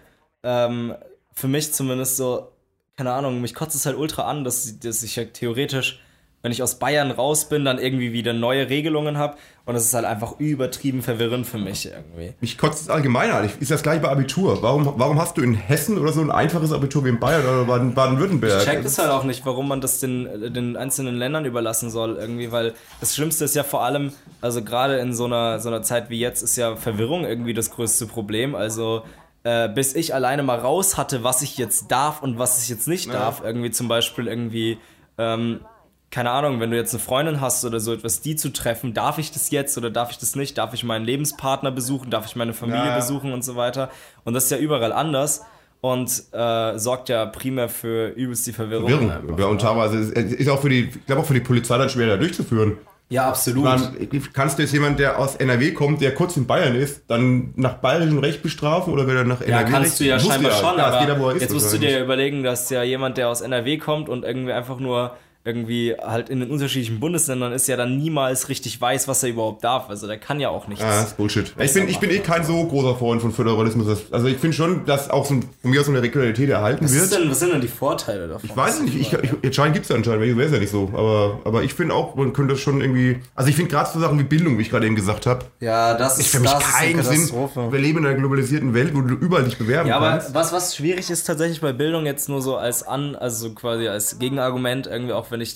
Ähm, für mich zumindest so, keine Ahnung, mich kotzt es halt ultra an, dass, dass ich ja theoretisch, wenn ich aus Bayern raus bin, dann irgendwie wieder neue Regelungen habe. Und das ist halt einfach übertrieben verwirrend für mich irgendwie. Mich kotzt es allgemein an. Ist das gleich bei Abitur? Warum, warum hast du in Hessen oder so ein einfaches Abitur wie in Bayern oder Baden- Baden-Württemberg? Ich check das halt auch nicht, warum man das den, den einzelnen Ländern überlassen soll, irgendwie, weil das Schlimmste ist ja vor allem, also gerade in so einer, so einer Zeit wie jetzt, ist ja Verwirrung irgendwie das größte Problem. Also, äh, bis ich alleine mal raus hatte, was ich jetzt darf und was ich jetzt nicht darf, irgendwie zum Beispiel irgendwie, ähm, keine Ahnung, wenn du jetzt eine Freundin hast oder so etwas, die zu treffen, darf ich das jetzt oder darf ich das nicht? Darf ich meinen Lebenspartner besuchen? Darf ich meine Familie Ja. besuchen und so weiter? Und das ist ja überall anders und äh, sorgt ja primär für übelst die Verwirrung. Verwirrung. Ja, und teilweise ist, ist auch für die, ich glaube auch für die Polizei dann schwerer durchzuführen. Ja, absolut. Man, kannst du jetzt jemand, der aus NRW kommt, der kurz in Bayern ist, dann nach bayerischem Recht bestrafen oder wieder nach NRW? Ja, kannst du ja scheinbar ja. schon, aber er ist jetzt musst du dir überlegen, dass ja jemand, der aus NRW kommt und irgendwie einfach nur irgendwie halt in den unterschiedlichen Bundesländern ist, ja dann niemals richtig weiß, was er überhaupt darf. Also der kann ja auch nichts. Ah, das ist Bullshit. Ich bin, ich bin eh kein so großer Freund von Föderalismus. Also ich finde schon, dass auch so ein, von mir aus so eine Regionalität erhalten was, wird. denn, was sind denn die Vorteile davon? Ich weiß nicht, ich, ich, anscheinend gibt es ja anscheinend, wäre es ja nicht so. Aber, aber ich finde auch, man könnte das schon irgendwie. Also ich finde gerade so Sachen wie Bildung, wie ich gerade eben gesagt habe, Ja, das ist, für mich das ist eine keinen Sinn. Wir leben in einer globalisierten Welt, wo du überall dich bewerben Ja, aber kannst. was, was schwierig ist tatsächlich bei Bildung jetzt nur so als an, also so quasi als Gegenargument, irgendwie auch wenn ich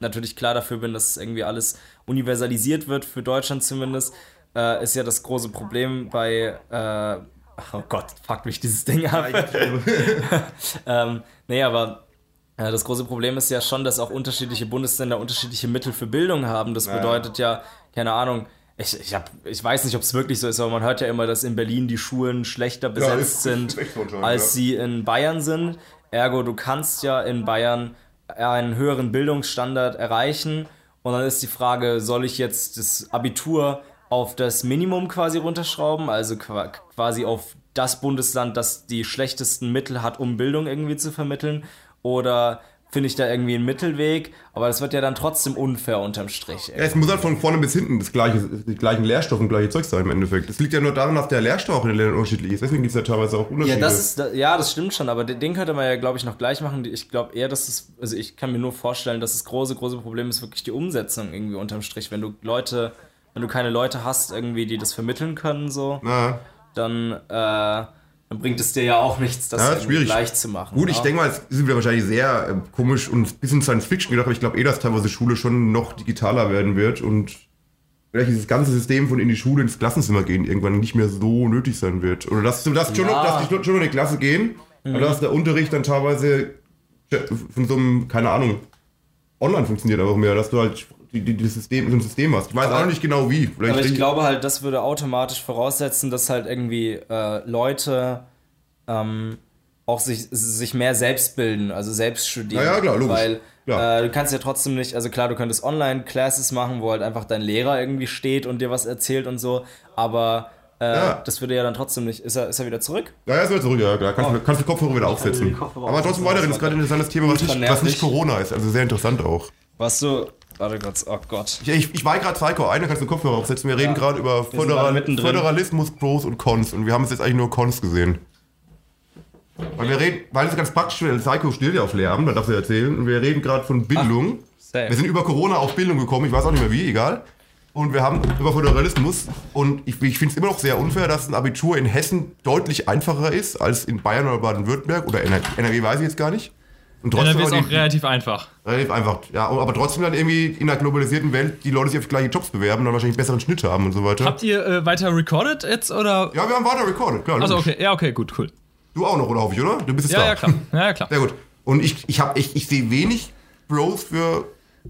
natürlich klar dafür bin, dass irgendwie alles universalisiert wird, für Deutschland zumindest, äh, ist ja das große Problem bei, äh, oh Gott, fuck mich dieses Ding ab. ähm, nee, aber äh, das große Problem ist ja schon, dass auch unterschiedliche Bundesländer unterschiedliche Mittel für Bildung haben. Das bedeutet ja, keine Ahnung, ich, ich, hab, ich weiß nicht, ob es wirklich so ist, aber man hört ja immer, dass in Berlin die Schulen schlechter besetzt ist- sind, ist als ja. sie in Bayern sind. Ergo, du kannst ja in Bayern einen höheren Bildungsstandard erreichen. Und dann ist die Frage, soll ich jetzt das Abitur auf das Minimum quasi runterschrauben, also qua- quasi auf das Bundesland, das die schlechtesten Mittel hat, um Bildung irgendwie zu vermitteln? Oder finde ich da irgendwie einen Mittelweg? Aber das wird ja dann trotzdem unfair unterm Strich. Ja, es muss halt von vorne bis hinten das gleiche, die gleichen Lehrstoffe und gleiche Zeug sein im Endeffekt. Es liegt ja nur daran, dass der Lehrstoff in den Ländern unterschiedlich ist. Deswegen gibt es ja teilweise auch Ja, Unterschiede. das ist, ja, das stimmt schon, aber den, den könnte man ja, glaube ich, noch gleich machen. Ich glaube eher, dass es, also ich kann mir nur vorstellen, dass das große, große Problem ist wirklich die Umsetzung irgendwie unterm Strich. Wenn du Leute, wenn du keine Leute hast, irgendwie, die das vermitteln können, so, Na, dann, äh, dann bringt es dir ja auch nichts, das Ja, irgendwie schwierig. gleich zu machen. Gut, ja? ich denke mal, es ist wieder wahrscheinlich sehr äh, komisch und ein bisschen Science Fiction gedacht, aber ich glaube eh, dass teilweise Schule schon noch digitaler werden wird und vielleicht dieses ganze System von in die Schule ins Klassenzimmer gehen irgendwann nicht mehr so nötig sein wird. Oder dass, dass, schon, noch, Ja. dass die schon noch in die Klasse gehen, aber dass der Unterricht dann teilweise von so einem, keine Ahnung, online funktioniert einfach mehr, dass du halt die, die, System, so ein System hast. Ich weiß auch noch nicht genau wie. Vielleicht Aber ich glaube halt, das würde automatisch voraussetzen, dass halt irgendwie äh, Leute ähm, auch sich, sich mehr selbst bilden, also selbst studieren. Ja, ja, klar, logisch. Weil Klar. Äh, du kannst ja trotzdem nicht, also klar, du könntest Online-Classes machen, wo halt einfach dein Lehrer irgendwie steht und dir was erzählt und so, aber äh, Ja. das würde ja dann trotzdem nicht. Ist er, ist er wieder zurück? Ja, ja, ist wieder zurück, ja, klar. Kannst, Oh. du kannst du Kopfhörer wieder aufsetzen. Kopfhörer Aber trotzdem weiterhin, das ist gerade ein interessantes Thema, was nicht, was nicht. Corona ist. Also sehr interessant auch. Warst du. Warte kurz, oh Gott. Ich, ich, ich war gerade Psycho ein, da kannst du Kopfhörer aufsetzen. Wir reden gerade über Föderal. Föderalismus, Pros und Cons. Und wir haben jetzt jetzt eigentlich nur Cons gesehen. Weil wir reden, weil es ganz praktisch ist, Psycho steht ja auf Lehramt, da darfst du erzählen. Und wir reden gerade von Bildung. safe. wir sind über Corona auf Bildung gekommen, ich weiß auch nicht mehr wie, egal. Und wir haben über Föderalismus. Und ich, ich finde es immer noch sehr unfair, dass ein Abitur in Hessen deutlich einfacher ist als in Bayern oder Baden-Württemberg oder NRW weiß ich jetzt gar nicht. Und NRW ist aber auch relativ einfach. Relativ einfach, ja, aber trotzdem dann irgendwie in einer globalisierten Welt die Leute sich auf gleiche Jobs bewerben und dann wahrscheinlich besseren Schnitt haben und so weiter. Habt ihr äh, weiter recorded jetzt oder? ja, wir haben weiter recorded, klar. Also okay, ja okay, gut, cool. Du auch noch, oder hoffe ich, oder? Du bist jetzt Ja, da. ja klar, ja, ja klar. Sehr gut. Und ich, ich, hab- ich, ich sehe wenig Bros für.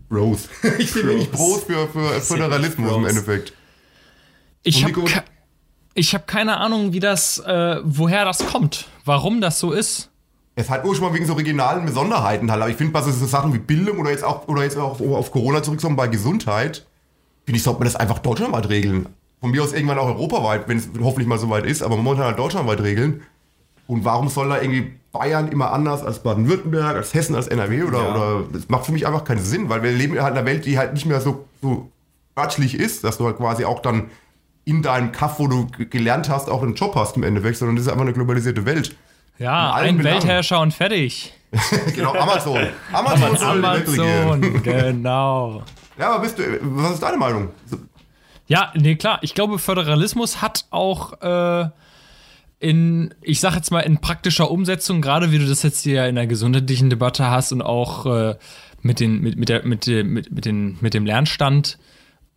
Bros. ich sehe wenig Bros für, für Föderalismus im. Endeffekt. Ich habe ich hab keine Ahnung, wie das, äh, woher das kommt, warum das so ist. Es hat ursprünglich wegen so regionalen Besonderheiten halt, aber ich finde, bei so so Sachen wie Bildung oder jetzt auch, oder jetzt auch auf Corona zurückzukommen bei Gesundheit, finde ich, sollte man das einfach deutschlandweit regeln. Von mir aus irgendwann auch europaweit, wenn es hoffentlich mal so weit ist, aber momentan halt deutschlandweit regeln. Und warum soll da irgendwie Bayern immer anders als Baden-Württemberg, als Hessen, als NRW oder, Ja. oder das macht für mich einfach keinen Sinn, weil wir leben halt in einer Welt, die halt nicht mehr so, so örtlich ist, dass du halt quasi auch dann in deinem Kaff, wo du gelernt hast, auch einen Job hast im Endeffekt, sondern das ist einfach eine globalisierte Welt. Ja, ein. Weltherrscher und fertig. genau, Amazon. Amazon regieren. Amazon, genau. Ja, aber bist du, was ist deine Meinung? Ja, nee, klar. Ich glaube, Föderalismus hat auch äh, in, ich sag jetzt mal, in praktischer Umsetzung, gerade wie du das jetzt hier in der gesundheitlichen Debatte hast und auch äh, mit, den, mit, mit, der, mit, der, mit, mit, den, mit dem Lernstand,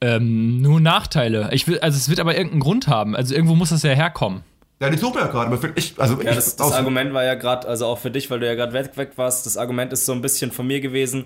ähm, nur Nachteile. Ich will, also es wird aber irgendeinen Grund haben. Also irgendwo muss das ja herkommen. Ja, die sucht ja gerade, aber für- ich, also Ja, ich, das, das Argument war ja gerade, also auch für dich, weil du ja gerade weg, weg warst, das Argument ist so ein bisschen von mir gewesen,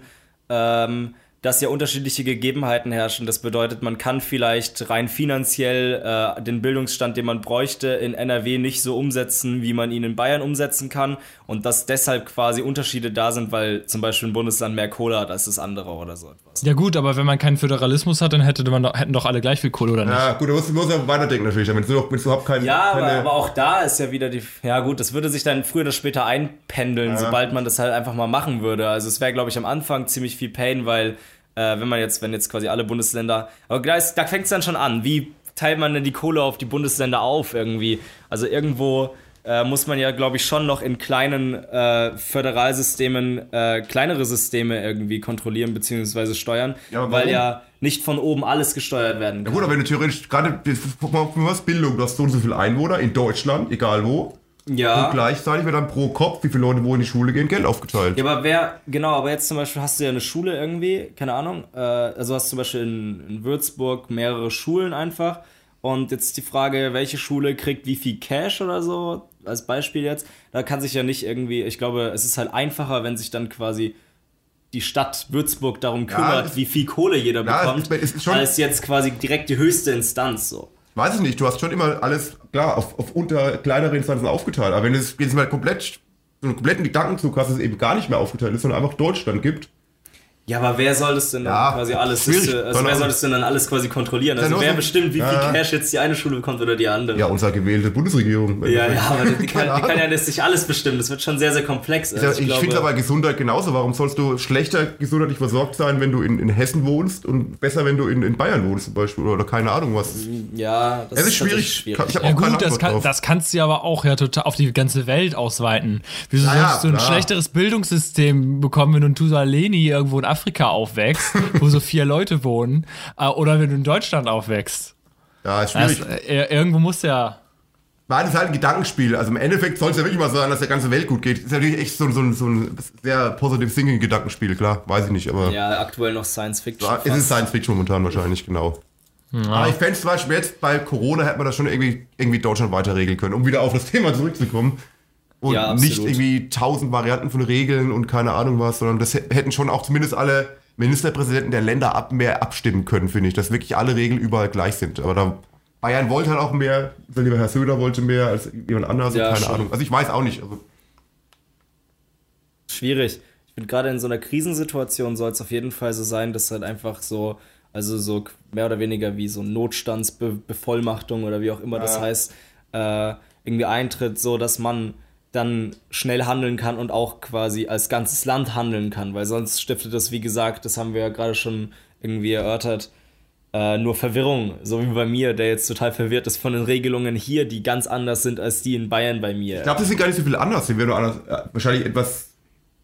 ähm, dass ja unterschiedliche Gegebenheiten herrschen. Das bedeutet, man kann vielleicht rein finanziell äh, den Bildungsstand, den man bräuchte, in NRW nicht so umsetzen, wie man ihn in Bayern umsetzen kann. Und dass deshalb quasi Unterschiede da sind, weil zum Beispiel ein Bundesland mehr Kohle hat als das andere oder so etwas. Ja gut, aber wenn man keinen Föderalismus hat, dann hätte man doch, hätten doch alle gleich viel Kohle, oder nicht? Ja, gut, musst, du musst ja weiterdenken natürlich. Wenn du, wenn du überhaupt keinen. Ja, aber, keine, aber auch da ist ja wieder die. Ja, gut, das würde sich dann früher oder später einpendeln, sobald man das halt einfach mal machen würde. Also, es wäre, glaube ich, am Anfang ziemlich viel Pain, weil, äh, wenn man jetzt, wenn jetzt quasi alle Bundesländer. Aber da, da fängt es dann schon an. Wie teilt man denn die Kohle auf die Bundesländer auf irgendwie? Also, irgendwo. Äh, muss man ja, glaube ich, schon noch in kleinen äh, Föderalsystemen äh, kleinere Systeme irgendwie kontrollieren bzw. steuern, Ja, weil ja nicht von oben alles gesteuert werden ja kann. gut, aber wenn du theoretisch gerade, guck mal, du hast Bildung, du hast so und so viele Einwohner in Deutschland, egal wo. Ja. Und gleichzeitig wird dann pro Kopf, wie viele Leute wo in die Schule gehen, Geld aufgeteilt. Ja, aber wer, genau, aber jetzt zum Beispiel hast du ja eine Schule irgendwie, keine Ahnung, äh, also hast zum Beispiel in, in Würzburg mehrere Schulen einfach und jetzt die Frage, welche Schule kriegt wie viel Cash oder so, als Beispiel jetzt, da kann sich ja nicht irgendwie, ich glaube, es ist halt einfacher, wenn sich dann quasi die Stadt Würzburg darum kümmert, es- wie viel Kohle jeder Ja, bekommt, ist- es ist schon- als jetzt quasi direkt die höchste Instanz so. Weiß ich nicht, du hast schon immer alles, klar, auf, auf unter kleinere Instanzen aufgeteilt. Aber wenn es jetzt mal komplett, so einen kompletten Gedankenzug hast, dass es eben gar nicht mehr aufgeteilt ist, sondern einfach Deutschland gibt. Ja, aber wer soll das denn Ja, dann quasi alles, schwierig. also wer soll das denn dann alles quasi kontrollieren? Also wer bestimmt, wie viel Ja. Cash jetzt die eine Schule bekommt oder die andere? Ja, unsere gewählte Bundesregierung. Ja, ja, aber die kann, die kann ja das nicht alles bestimmen. Das wird schon sehr, sehr komplex. Ja, Also ich glaube- finde es aber Gesundheit genauso. Warum sollst du schlechter gesundheitlich versorgt sein, wenn du in, in Hessen wohnst und besser, wenn du in, in Bayern wohnst zum Beispiel oder keine Ahnung was? ja, das Es ist tatsächlich schwierig. Ich Ja gut, das, kann, das kannst du ja aber auch ja total auf die ganze Welt ausweiten. Wieso sollst du ein schlechteres Bildungssystem bekommen, wenn du in Tusaleni irgendwo in Afrika aufwächst, wo so vier Leute wohnen, äh, oder wenn du in Deutschland aufwächst? Ja, ist Das, schwierig. äh, irgendwo muss ja. Nein, das ist halt ein Gedankenspiel. Also im Endeffekt soll es ja wirklich mal sein, dass der ganze Welt gut geht. ist natürlich echt so, ein- so, so ein sehr positive thinking Gedankenspiel, klar. Weiß ich nicht, aber Ja, aktuell noch Science Fiction. es ist. Science Fiction momentan wahrscheinlich, genau. Aber ich fände es zum Beispiel jetzt bei Corona hätte man das schon irgendwie, irgendwie Deutschland weiter regeln können, um wieder auf das Thema zurückzukommen. Und Ja, nicht irgendwie tausend Varianten von Regeln und keine Ahnung was, sondern das hä- hätten schon auch zumindest alle Ministerpräsidenten der Länder ab mehr abstimmen können, finde ich, dass wirklich alle Regeln überall gleich sind. Aber da Bayern wollte halt auch mehr, lieber Herr Söder wollte mehr als jemand anderes, Ja, keine schon. Ahnung. Also ich weiß auch nicht. Also, Schwierig. Ich finde gerade in so einer Krisensituation soll es auf jeden Fall so sein, dass halt einfach so, also so mehr oder weniger wie so Notstandsbevollmachtung oder wie auch immer das Ja. heißt, äh, irgendwie eintritt, so dass man dann schnell handeln kann und auch quasi als ganzes Land handeln kann, weil sonst stiftet das, wie gesagt, das haben wir ja gerade schon irgendwie erörtert, äh, nur Verwirrung, so wie bei mir, der jetzt total verwirrt ist von den Regelungen hier, die ganz anders sind als die in Bayern bei mir. ich glaube, das sind gar nicht so viele anders. Die werden nur anders, äh, wahrscheinlich etwas,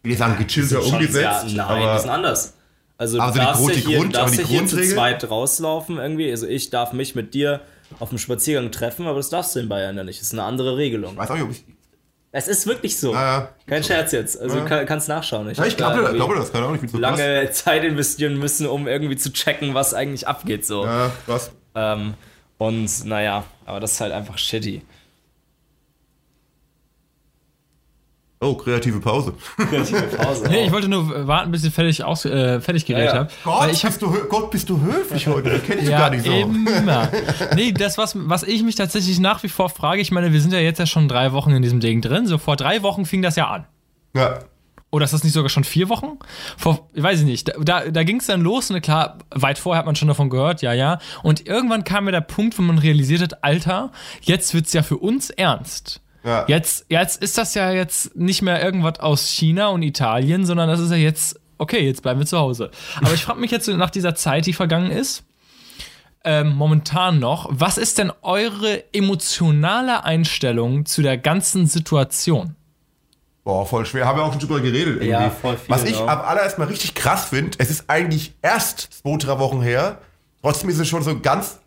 wie sagen, gechillter umgesetzt. Sehr, nein, aber die sind anders. Also du Also die darfst Grund- ja die hier, Grund- du darfst ja die hier zu zweit rauslaufen irgendwie. Also ich darf mich mit dir auf dem Spaziergang treffen, aber das darfst du in Bayern ja nicht. Das ist eine andere Regelung. weiß auch nicht, ob ich. Es ist wirklich so. Ja, ja. Kein Scherz jetzt. Also Ja. kann, kannst nachschauen. Ja, ich glaube da glaube das, keine Ahnung, ich so krass. lange Zeit investieren müssen, um irgendwie zu checken, was eigentlich abgeht so. Ja, krass. Ähm, und naja, aber das ist halt einfach shitty. Oh, kreative Pause. Kreative Pause. Nee, ich wollte nur warten, bis ich fertig, aus, äh, fertig geredet Ja, ja. habe. Gott, Weil ich hab, bist du, hö- Gott, bist du höflich heute. Das kenne ich ja, gar nicht so. immer. Nee, das, was, was ich mich tatsächlich nach wie vor frage, ich meine, wir sind ja jetzt ja schon drei Wochen in diesem Ding drin. So vor drei Wochen fing das ja an. Ja. Oder ist das nicht sogar schon vier Wochen? Vor, ich weiß ich nicht. Da, da, da ging es dann los und klar, weit vorher hat man schon davon gehört, ja, ja. Und irgendwann kam mir der Punkt, wo man realisiert hat, Alter, jetzt wird's ja für uns ernst. Ja. Jetzt, jetzt ist das ja jetzt nicht mehr irgendwas aus China und Italien, sondern das ist ja jetzt, okay, jetzt bleiben wir zu Hause. Aber ich frage mich jetzt nach dieser Zeit, die vergangen ist, ähm, momentan noch, was ist denn eure emotionale Einstellung zu der ganzen Situation? Boah, voll schwer. Haben wir auch schon drüber geredet. Irgendwie. Ja, voll viel, Was ich ja. am allererst mal richtig krass finde, es ist eigentlich erst zwei, drei Wochen her. Trotzdem ist es schon so ganz,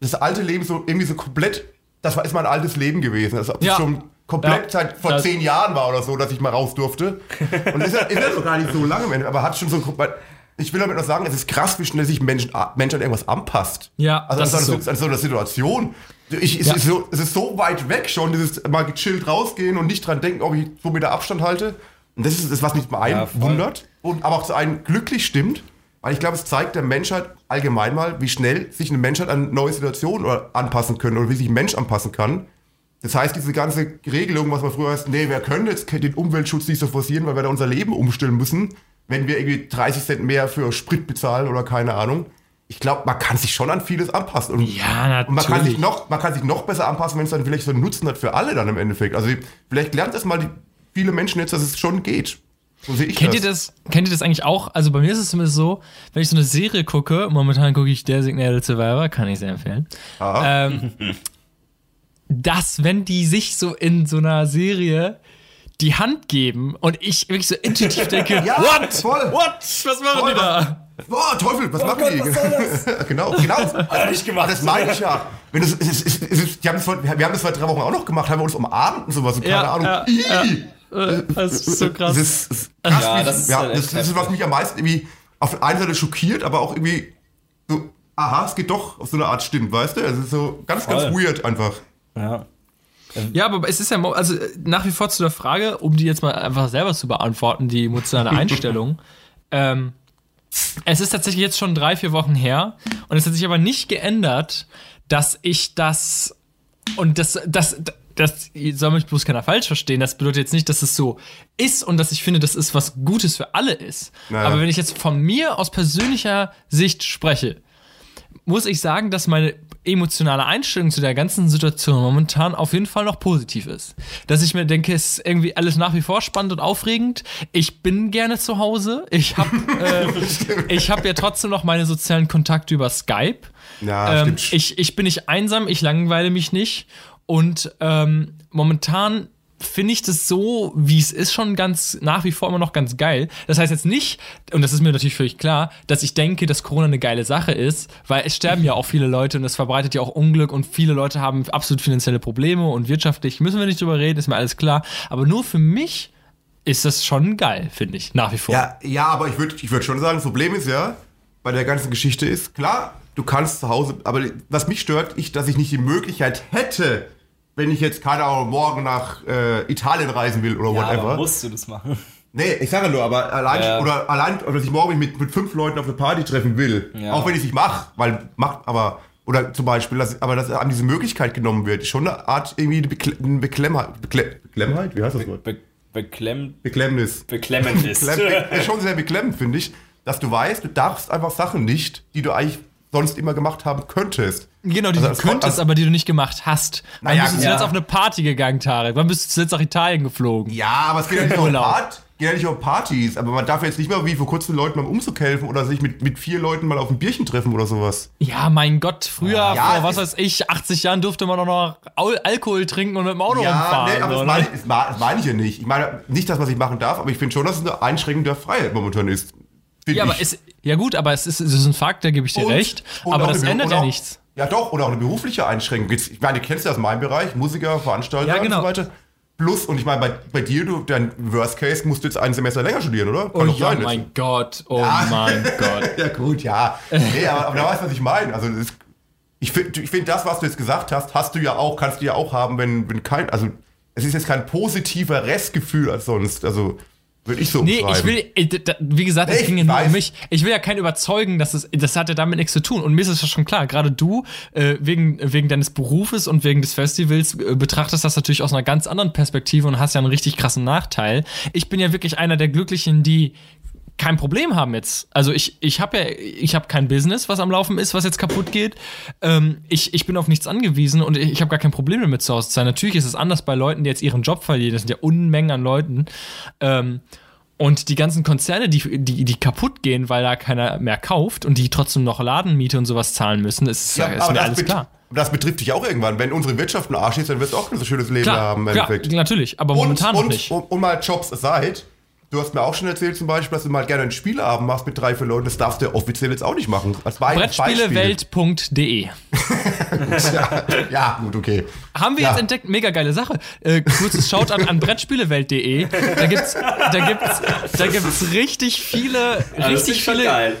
das alte Leben so irgendwie so komplett, das war ist mein altes Leben gewesen. Als ob Ja. es schon komplett Ja. seit vor Das- zehn Jahren war oder so, dass ich mal raus durfte. Und ist ja, ist ja so gar nicht so lange, aber hat schon so, weil ich will damit noch sagen, es ist krass, wie schnell sich Menschen, Mensch an irgendwas anpasst. Ja, also das an, ist so, so. an so einer Situation. Ich, es, Ja. ist so, es ist so weit weg schon, dieses mal gechillt rausgehen und nicht dran denken, ob ich zwei Meter Abstand halte. Und das ist das, was mich einen Ja, wundert und aber auch zu einem glücklich stimmt. Weil ich glaube, es zeigt der Menschheit allgemein mal, wie schnell sich eine Menschheit an neue Situationen anpassen können oder wie sich ein Mensch anpassen kann. Das heißt, diese ganze Regelung, was man früher heißt, nee, wir können jetzt den Umweltschutz nicht so forcieren, weil wir da unser Leben umstellen müssen, wenn wir irgendwie 30 Cent mehr für Sprit bezahlen oder keine Ahnung. Ich glaube, man kann sich schon an vieles anpassen. Und, Ja, und man kann, sich natürlich. noch, man kann sich noch besser anpassen, wenn es dann vielleicht so einen Nutzen hat für alle dann im Endeffekt. Also vielleicht lernt das mal die, viele Menschen jetzt, dass es schon geht. So sehe ich Kennt das. ihr das, kennt ihr das eigentlich auch? Also bei mir ist es zumindest so, wenn ich so eine Serie gucke, momentan gucke ich Designated Survivor, kann ich sehr empfehlen. Ah. Ähm, dass, wenn die sich so in so einer Serie die Hand geben und ich wirklich so intuitiv denke, Ja, what? voll. What? Was machen Voll, die da? Boah, Teufel, was machen die? genau, genau. Hat nicht gemacht. Das meine ich ja. Wenn es, es, ist- es, ist- es, ist- die haben das vor, wir haben das vor drei Wochen auch noch gemacht, haben wir uns umarmt und sowas und keine Ja, Ahnung. ja. Äh, Das ist so krass. Das ist, krass, Ja, das ist ja, halt das, das ist, was mich am meisten irgendwie auf der einen Seite schockiert, aber auch irgendwie so, aha, es geht doch auf so eine Art stimmt, weißt du? Es ist so ganz, ganz Voll. weird einfach. Ja. Ja, aber es ist ja, also nach wie vor zu der Frage, um die jetzt mal einfach selber zu beantworten, die emotionale Einstellung. ähm, es ist tatsächlich jetzt schon drei, vier Wochen her und es hat sich aber nicht geändert, dass ich das und das, das, das soll mich bloß keiner falsch verstehen. Das bedeutet jetzt nicht, dass es so ist und dass ich finde, dass es was Gutes für alle ist. Naja. Aber wenn ich jetzt von mir aus persönlicher Sicht spreche, muss ich sagen, dass meine emotionale Einstellung zu der ganzen Situation momentan auf jeden Fall noch positiv ist. Dass ich mir denke, es ist irgendwie alles nach wie vor spannend und aufregend. Ich bin gerne zu Hause. Ich habe äh, ich hab ja trotzdem noch meine sozialen Kontakte über Skype. Ja, ähm, ich, ich bin nicht einsam, ich langweile mich nicht. Und ähm, momentan finde ich das so, wie es ist, schon ganz nach wie vor immer noch ganz geil. Das heißt jetzt nicht, und das ist mir natürlich völlig klar, dass ich denke, dass Corona eine geile Sache ist, weil es sterben ja auch viele Leute und es verbreitet ja auch Unglück und viele Leute haben absolut finanzielle Probleme und wirtschaftlich müssen wir nicht drüber reden, ist mir alles klar. Aber nur für mich ist das schon geil, finde ich, nach wie vor. Ja, ja, aber ich würde ich würd schon sagen, das Problem ist ja, bei der ganzen Geschichte ist, klar, du kannst zu Hause, aber was mich stört, ich, dass ich nicht die Möglichkeit hätte, wenn ich jetzt, keine Ahnung, morgen nach äh, Italien reisen will oder Ja, whatever. musst du das machen? Nee, ich sage nur, aber allein, Ja. oder allein, oder dass ich morgen mich mit, mit fünf Leuten auf eine Party treffen will, Ja. auch wenn ich es nicht mache, weil macht, aber, oder zum Beispiel, dass, aber dass einem diese Möglichkeit genommen wird, ist schon eine Art irgendwie eine Bekle eine Beklemmheit, Bekle Beklemmheit, wie heißt das Wort? Be beklemmt, Beklemmnis. beklemmend ist. Beklemmend, ist schon sehr beklemmend, finde ich, dass du weißt, du darfst einfach Sachen nicht, die du eigentlich sonst immer gemacht haben könntest. Genau, die Also du könntest, aber die du nicht gemacht hast. Wann Naja, bist du ja. zuletzt auf eine Party gegangen, Tarek? Wann bist du zuletzt nach Italien geflogen? Ja, aber es geht ja nicht um, Urlaub. Part, geht ja nicht um Partys, aber man darf jetzt nicht mal wie vor kurzem Leuten beim Umzug helfen oder sich mit, mit vier Leuten mal auf ein Bierchen treffen oder sowas. Ja, mein Gott, früher, Ja, vor was weiß ich, 80 Jahren durfte man doch noch Al Alkohol trinken und mit dem Auto Ja, rumfahren. nee, aber so, das ne? meine, ich- meine ich ja nicht. Ich meine nicht, dass man sich machen darf, aber ich finde schon, dass es eine Einschränkung der Freiheit momentan ist. Find ja, aber es, ja gut, aber es ist, es ist ein Fakt, da gebe ich dir Und- recht. und Aber das ändert ja nichts. Ja, doch, oder auch eine berufliche Einschränkung. Jetzt, Ich meine, du kennst ja aus meinem Bereich, Musiker, Veranstalter Ja, genau. und so weiter. Plus, und ich meine, bei, bei dir, du, dein Worst Case, musst du jetzt ein Semester länger studieren, oder? Kann Oh ja, sein, jetzt. mein Gott, oh mein Gott. Ja, gut, ja. Nee, aber, aber da weißt du, was ich meine. Also, ist, ich finde, ich find, das, was du jetzt gesagt hast, hast du ja auch, kannst du ja auch haben, wenn, wenn kein, also, es ist jetzt kein positiver Restgefühl als sonst. Also, würde ich so Nee, ich will, äh, wie gesagt, es Ich ging ja nur weiß. um mich. Ich will ja keinen überzeugen, dass es, das hat ja damit nichts zu tun. Und mir ist es ja schon klar, gerade du, äh, wegen, wegen deines Berufes und wegen des Festivals, äh, betrachtest das natürlich aus einer ganz anderen Perspektive und hast ja einen richtig krassen Nachteil. Ich bin ja wirklich einer der Glücklichen, die kein Problem haben jetzt. Also ich, ich habe ja, ich habe kein Business, was am Laufen ist, was jetzt kaputt geht. Ähm, ich, ich bin auf nichts angewiesen und ich, ich habe gar kein Problem damit zu Hause zu sein. Natürlich ist es anders bei Leuten, die jetzt ihren Job verlieren. Das sind ja Unmengen an Leuten. Ähm, und die ganzen Konzerne, die, die, die kaputt gehen, weil da keiner mehr kauft und die trotzdem noch Ladenmiete und sowas zahlen müssen, ist, Ja, ist mir alles klar. das betrifft dich auch irgendwann. Wenn unsere Wirtschaft ein Arsch ist, dann wirst du auch ein so schönes Leben Klar, haben im klar, Endeffekt. natürlich, aber Und, momentan noch und, nicht. und, und mal Jobs aside. Du hast mir auch schon erzählt zum Beispiel, dass du mal gerne einen Spieleabend machst mit drei, vier Leuten. Das darfst du offiziell jetzt auch nicht machen. Brettspielewelt.de. Ja, ja, gut, okay. Haben wir Ja. jetzt entdeckt, mega geile Sache. Äh, kurzes Shoutout an Brettspielewelt.de. Da gibt's, da gibt's, da gibt's richtig viele, das richtig viele geil.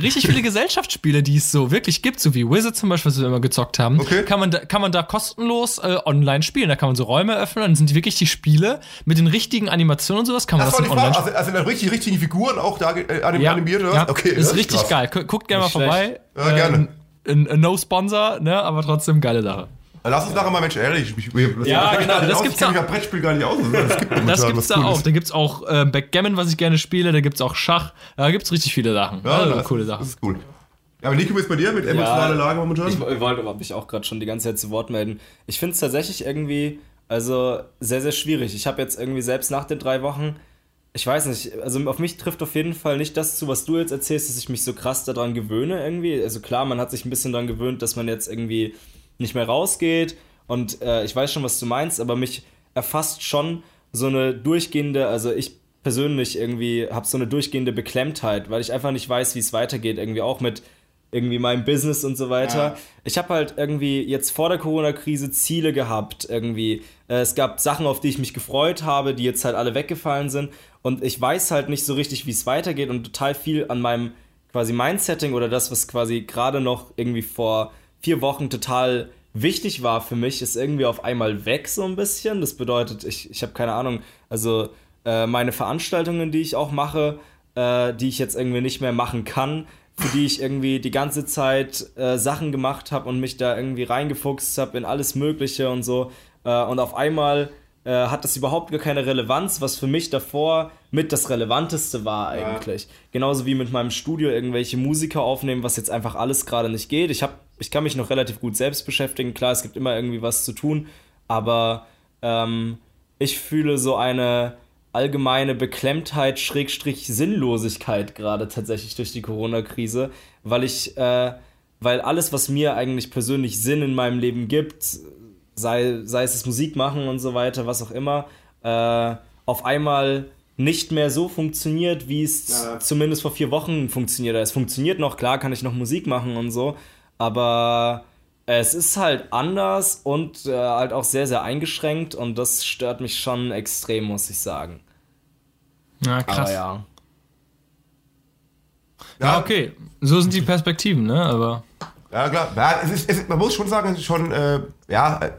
Richtig viele Gesellschaftsspiele, die es so wirklich gibt, so wie Wizard zum Beispiel, was wir immer gezockt haben, Okay. kann, man da, kann man da kostenlos äh, online spielen. Da kann man so Räume öffnen, dann sind die wirklich die Spiele mit den richtigen Animationen und sowas, kann man Das das, war online Also, also richtig, richtigen Figuren auch da äh, anim Ja, animiert oder ja, was? Okay, ist richtig krass. geil. Gu- Guckt gerne mal vorbei. Ja, gerne. Ähm, ein No-Sponsor, ne, aber trotzdem geile Sache. Lass uns nachher mal, Mensch, ehrlich. Ich, ich, das Ja, ich, genau, das aus, gibt's Ich kenne mich Brettspiel gar nicht aus. Das, gibt Das gibt's da Cooles. auch. Da gibt's auch äh, Backgammon, was ich gerne spiele. Da gibt's auch Schach. Da gibt's richtig viele Sachen. Ja, also, das, coole Das Sachen. ist cool. Ja, aber Nico, wie ist bei dir mit emotionaler Lage momentan? Ich wollte mich auch gerade schon die ganze Zeit zu Wort melden. Ich finde es tatsächlich irgendwie, also sehr, sehr schwierig. Ich habe jetzt irgendwie selbst nach den drei Wochen, ich weiß nicht, also auf mich trifft auf jeden Fall nicht das zu, was du jetzt erzählst, dass ich mich so krass daran gewöhne irgendwie. Also klar, man hat sich ein bisschen daran gewöhnt, dass man jetzt irgendwie nicht mehr rausgeht und äh, ich weiß schon, was du meinst, aber mich erfasst schon so eine durchgehende, also ich persönlich irgendwie habe so eine durchgehende Beklemmtheit, weil ich einfach nicht weiß, wie es weitergeht, irgendwie auch mit irgendwie meinem Business und so weiter. Ja. Ich habe halt irgendwie jetzt vor der Corona-Krise Ziele gehabt, irgendwie. Äh, Es gab Sachen, auf die ich mich gefreut habe, die jetzt halt alle weggefallen sind. Und ich weiß halt nicht so richtig, wie es weitergeht und total viel an meinem quasi Mindsetting oder das, was quasi gerade noch irgendwie vor vier Wochen total wichtig war für mich, ist irgendwie auf einmal weg so ein bisschen. Das bedeutet, ich, ich habe keine Ahnung, also äh, meine Veranstaltungen, die ich auch mache, äh, die ich jetzt irgendwie nicht mehr machen kann, für die ich irgendwie die ganze Zeit äh, Sachen gemacht habe und mich da irgendwie reingefuchst habe in alles Mögliche und so. Äh, und auf einmal äh, hat das überhaupt gar keine Relevanz, was für mich davor mit das Relevanteste war eigentlich. Genauso wie mit meinem Studio irgendwelche Musiker aufnehmen, was jetzt einfach alles gerade nicht geht. Ich, hab, ich kann mich noch relativ gut selbst beschäftigen. Klar, es gibt immer irgendwie was zu tun, aber ähm, ich fühle so eine allgemeine Beklemmtheit, Schrägstrich Sinnlosigkeit gerade tatsächlich durch die Corona-Krise, weil ich, äh, weil alles, was mir eigentlich persönlich Sinn in meinem Leben gibt, sei, sei es das Musik machen und so weiter, was auch immer, äh, auf einmal nicht mehr so funktioniert, wie es Ja. zumindest vor vier Wochen funktioniert. Es funktioniert noch, klar kann ich noch Musik machen und so, aber es ist halt anders und äh, halt auch sehr, sehr eingeschränkt und das stört mich schon extrem, muss ich sagen. Ja, krass. Aber ja. Ja, okay. So sind die Perspektiven, ne? Aber. Ja, klar. Ja, es ist, es ist, man muss schon sagen, es ist schon, äh, ja, äh,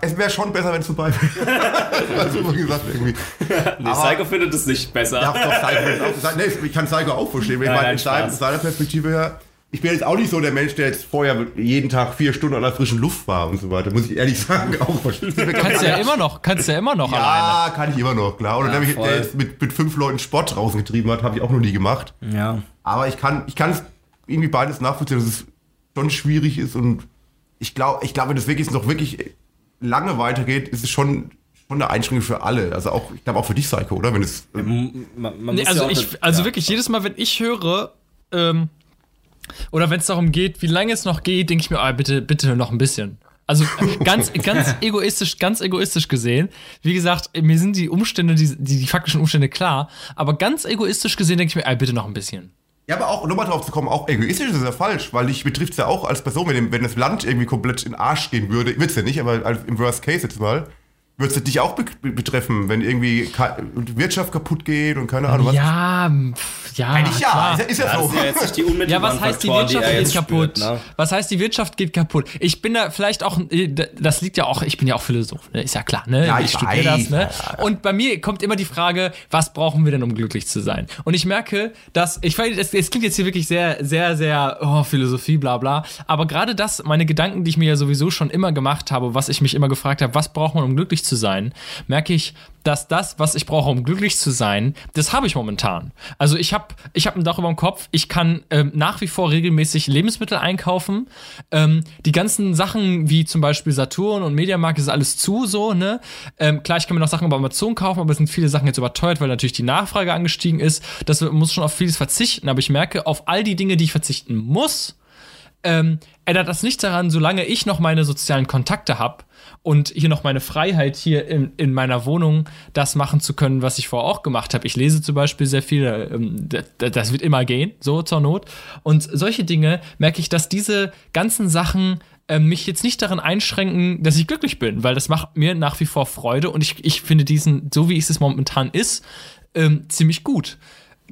es wäre schon besser, wenn es vorbei wäre. also, wie gesagt, irgendwie. Nee, Aber- Psycho findet es nicht besser. Ja, doch, Psycho ist auch, nee, ich kann Psycho auch verstehen. Ich Nein, meine, nein, in seiner Perspektive her, ich bin jetzt auch nicht so der Mensch, der jetzt vorher jeden Tag vier Stunden an der frischen Luft war und so weiter, muss ich ehrlich sagen, auch verstehen. Kannst ja immer noch, kannst ja immer noch alleine. Ja, kann ich immer noch, klar. Oder Ja, der, der jetzt mit, mit fünf Leuten Sport draußen getrieben hat, habe ich auch noch nie gemacht. Ja. Aber ich kann ich kann es irgendwie beides nachvollziehen, dass es schon schwierig ist und ich glaube, ich glaube, wenn es wirklich noch wirklich lange weitergeht, ist es schon, schon eine Einschränkung für alle. Also auch, ich glaube auch für dich, Psycho, oder? Wenn es, Man, man Nee, also ja ich, also ja. wirklich, jedes Mal, wenn ich höre, ähm, oder wenn es darum geht, wie lange es noch geht, denke ich mir, ah, bitte, bitte noch ein bisschen. Also ganz, ganz egoistisch, ganz egoistisch gesehen. Wie gesagt, mir sind die Umstände, die, die, die faktischen Umstände klar, aber ganz egoistisch gesehen denke ich mir, ah, bitte noch ein bisschen. Ja, aber auch, nochmal drauf zu kommen, auch egoistisch ist ja falsch, weil dich betrifft es ja auch als Person, wenn, wenn das Land irgendwie komplett in den Arsch gehen würde, wird's ja nicht, aber im Worst Case jetzt mal, würde es dich auch be be betreffen, wenn irgendwie ka- die Wirtschaft kaputt geht und keine Ahnung was. Ja, ja, Eigentlich ja, klar. ist ja, ist ja Ja, so. ja jetzt nicht die Ja, was heißt die Wirtschaft er geht kaputt? spürt, ne? Was heißt die Wirtschaft geht kaputt? Ich bin da vielleicht auch, äh, das liegt ja auch, ich bin ja auch Philosoph, ne? ist ja klar, ne? Ja, ich ich studiere das, ne? Und bei mir kommt immer die Frage, was brauchen wir denn, um glücklich zu sein? Und ich merke, dass, ich weiß, es, es klingt jetzt hier wirklich sehr, sehr, sehr, oh, Philosophie, bla, bla. Aber gerade das, meine Gedanken, die ich mir ja sowieso schon immer gemacht habe, was ich mich immer gefragt habe, was braucht man, um glücklich zu sein, merke ich, dass das, was ich brauche, um glücklich zu sein, das habe ich momentan. Also ich habe ich hab ein Dach über dem Kopf, ich kann ähm, nach wie vor regelmäßig Lebensmittel einkaufen. Ähm, die ganzen Sachen wie zum Beispiel Saturn und Mediamarkt ist alles zu, so, ne? Ähm, klar, ich kann mir noch Sachen über Amazon kaufen, aber es sind viele Sachen jetzt überteuert, weil natürlich die Nachfrage angestiegen ist. Das muss schon auf vieles verzichten, aber ich merke, auf all die Dinge, die ich verzichten muss, ähm, ändert das nichts daran, solange ich noch meine sozialen Kontakte habe und hier noch meine Freiheit hier in, in meiner Wohnung das machen zu können, was ich vorher auch gemacht habe. Ich lese zum Beispiel sehr viel, ähm, das wird immer gehen, so zur Not. Und solche Dinge merke ich, dass diese ganzen Sachen ähm, mich jetzt nicht darin einschränken, dass ich glücklich bin, weil das macht mir nach wie vor Freude und ich, ich finde diesen, so wie es es momentan ist, ähm, ziemlich gut.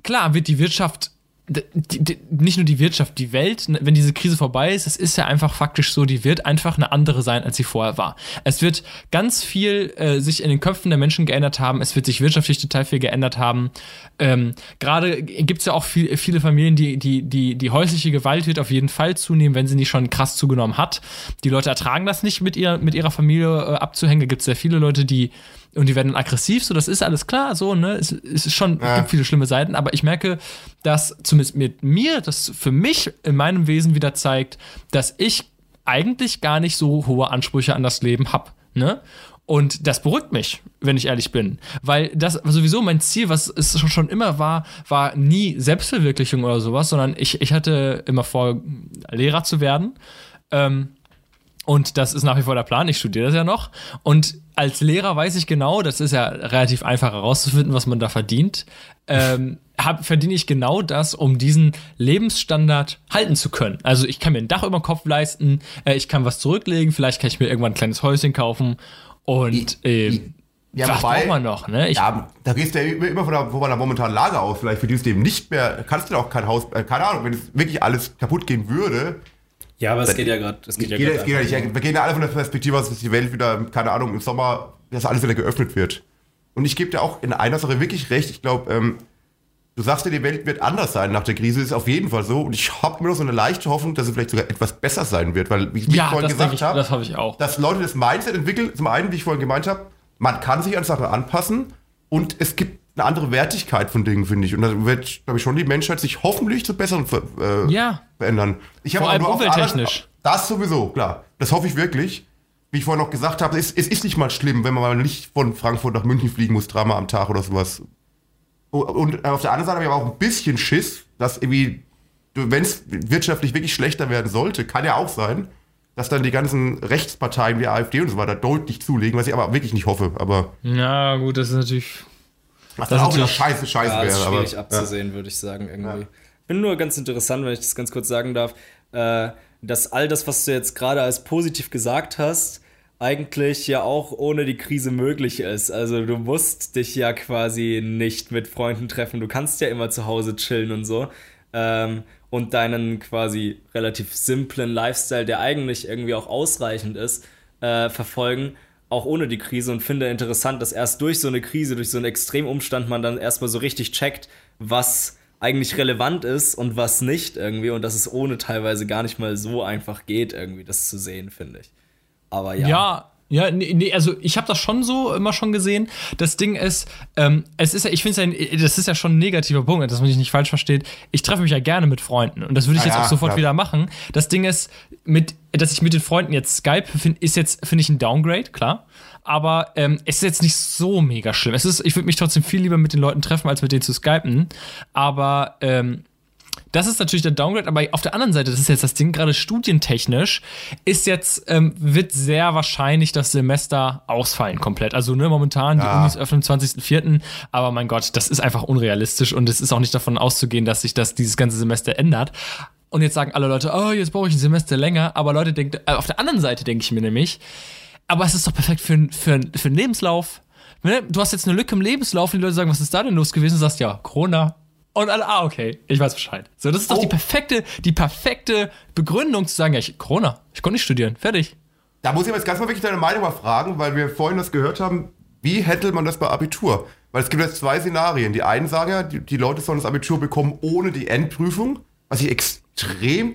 Klar wird die Wirtschaft die, die, nicht nur die Wirtschaft, die Welt, wenn diese Krise vorbei ist, es ist ja einfach faktisch so, die wird einfach eine andere sein, als sie vorher war. Es wird ganz viel äh, sich in den Köpfen der Menschen geändert haben, es wird sich wirtschaftlich total viel geändert haben. Ähm, Gerade gibt es ja auch viel, viele Familien, die, die, die, die häusliche Gewalt wird auf jeden Fall zunehmen, wenn sie nicht schon krass zugenommen hat. Die Leute ertragen das nicht, mit, ihr, mit ihrer Familie äh, abzuhängen. Da gibt es sehr viele Leute, die und die werden aggressiv, so das ist alles klar, so, ne? Es, es ist schon, ja. gibt viele schlimme Seiten, aber ich merke, dass zumindest mit mir, das für mich in meinem Wesen wieder zeigt, dass ich eigentlich gar nicht so hohe Ansprüche an das Leben habe, ne? Und das beruhigt mich, wenn ich ehrlich bin. Weil das sowieso mein Ziel, was es schon immer war, war nie Selbstverwirklichung oder sowas, sondern ich, ich hatte immer vor, Lehrer zu werden. Ähm, und das ist nach wie vor der Plan. Ich studiere das ja noch. Und als Lehrer weiß ich genau, das ist ja relativ einfach herauszufinden, was man da verdient. Ähm, hab, verdiene ich genau das, um diesen Lebensstandard halten zu können. Also ich kann mir ein Dach über den Kopf leisten, äh, ich kann was zurücklegen, vielleicht kann ich mir irgendwann ein kleines Häuschen kaufen und äh, ja, was wobei, braucht man noch, ne? Ich, ja, da gehst du ja immer von der, von der momentanen Lage aus. Vielleicht verdienst du eben nicht mehr, kannst du auch kein Haus, äh, keine Ahnung, wenn es wirklich alles kaputt gehen würde, ja, aber es geht ja gerade. Es geht ja, geht, geht ja wir gehen ja alle von der Perspektive aus, dass die Welt wieder, keine Ahnung, im Sommer, dass alles wieder geöffnet wird. Und ich gebe dir auch in einer Sache wirklich recht. Ich glaube, ähm, du sagst dir, die Welt wird anders sein nach der Krise. Das ist auf jeden Fall so. Und ich habe mir noch so eine leichte Hoffnung, dass es vielleicht sogar etwas besser sein wird. Weil, wie ich ja, vorhin gesagt habe, das habe ich auch. Dass Leute das Mindset entwickeln. Zum einen, wie ich vorhin gemeint habe, man kann sich an Sachen anpassen. Und es gibt eine andere Wertigkeit von Dingen, finde ich. Und da wird, glaube ich, schon die Menschheit sich hoffentlich zu besseren äh, ja. verändern. Ich Vor allem umwelttechnisch. Das sowieso, klar. Das hoffe ich wirklich. Wie ich vorhin noch gesagt habe, es, es ist nicht mal schlimm, wenn man mal nicht von Frankfurt nach München fliegen muss, dreimal am Tag oder sowas. Und auf der anderen Seite habe ich aber auch ein bisschen Schiss, dass irgendwie, wenn es wirtschaftlich wirklich schlechter werden sollte, kann ja auch sein, dass dann die ganzen Rechtsparteien wie AfD und so weiter deutlich zulegen, was ich aber wirklich nicht hoffe. Aber ja, gut, das ist natürlich was das dann auch wieder scheiße, scheiße ja, wäre. Das ist schwierig aber, abzusehen, ja. würde ich sagen, irgendwie. Ja. Bin nur ganz interessant, wenn ich das ganz kurz sagen darf, äh, dass all das, was du jetzt gerade als positiv gesagt hast, eigentlich ja auch ohne die Krise möglich ist. Also du musst dich ja quasi nicht mit Freunden treffen. Du kannst ja immer zu Hause chillen und so. Ähm, und deinen quasi relativ simplen Lifestyle, der eigentlich irgendwie auch ausreichend ist, äh, verfolgen auch ohne die Krise und finde interessant, dass erst durch so eine Krise, durch so einen Extremumstand man dann erstmal so richtig checkt, was eigentlich relevant ist und was nicht irgendwie und dass es ohne teilweise gar nicht mal so einfach geht, irgendwie das zu sehen, finde ich. Aber ja. Ja, ja, nee, nee, also ich habe das schon so immer schon gesehen. Das Ding ist, ähm, es ist ja, ich finde es ja, das ist ja schon ein negativer Punkt, dass man sich nicht falsch versteht. Ich treffe mich ja gerne mit Freunden und das würde ich ah, jetzt ja, auch sofort klar. wieder machen. Das Ding ist, mit, dass ich mit den Freunden jetzt Skype finde, ist jetzt, finde ich, ein Downgrade, klar. Aber ähm, es ist jetzt nicht so mega schlimm. Es ist, ich würde mich trotzdem viel lieber mit den Leuten treffen, als mit denen zu skypen. Aber ähm, das ist natürlich der Downgrade, aber auf der anderen Seite, das ist jetzt das Ding, gerade studientechnisch, ist jetzt, ähm, wird sehr wahrscheinlich das Semester ausfallen komplett. Also ne, momentan, ja. die Unis öffnen am 20.04., aber mein Gott, das ist einfach unrealistisch und es ist auch nicht davon auszugehen, dass sich das dieses ganze Semester ändert. Und jetzt sagen alle Leute, oh, jetzt brauche ich ein Semester länger, aber Leute denken, äh, auf der anderen Seite denke ich mir nämlich, aber es ist doch perfekt für, für, für einen Lebenslauf. Ne? Du hast jetzt eine Lücke im Lebenslauf und die Leute sagen, was ist da denn los gewesen? Du sagst, ja, Corona, und alle, ah, okay, ich weiß Bescheid. So, das ist doch oh. die perfekte, die perfekte Begründung zu sagen, ja, ich, Corona, ich konnte nicht studieren, fertig. Da muss ich jetzt ganz mal wirklich deine Meinung mal fragen, weil wir vorhin das gehört haben, wie hätte man das bei Abitur? Weil es gibt jetzt zwei Szenarien. Die einen sagen ja, die, die Leute sollen das Abitur bekommen ohne die Endprüfung, was ich extrem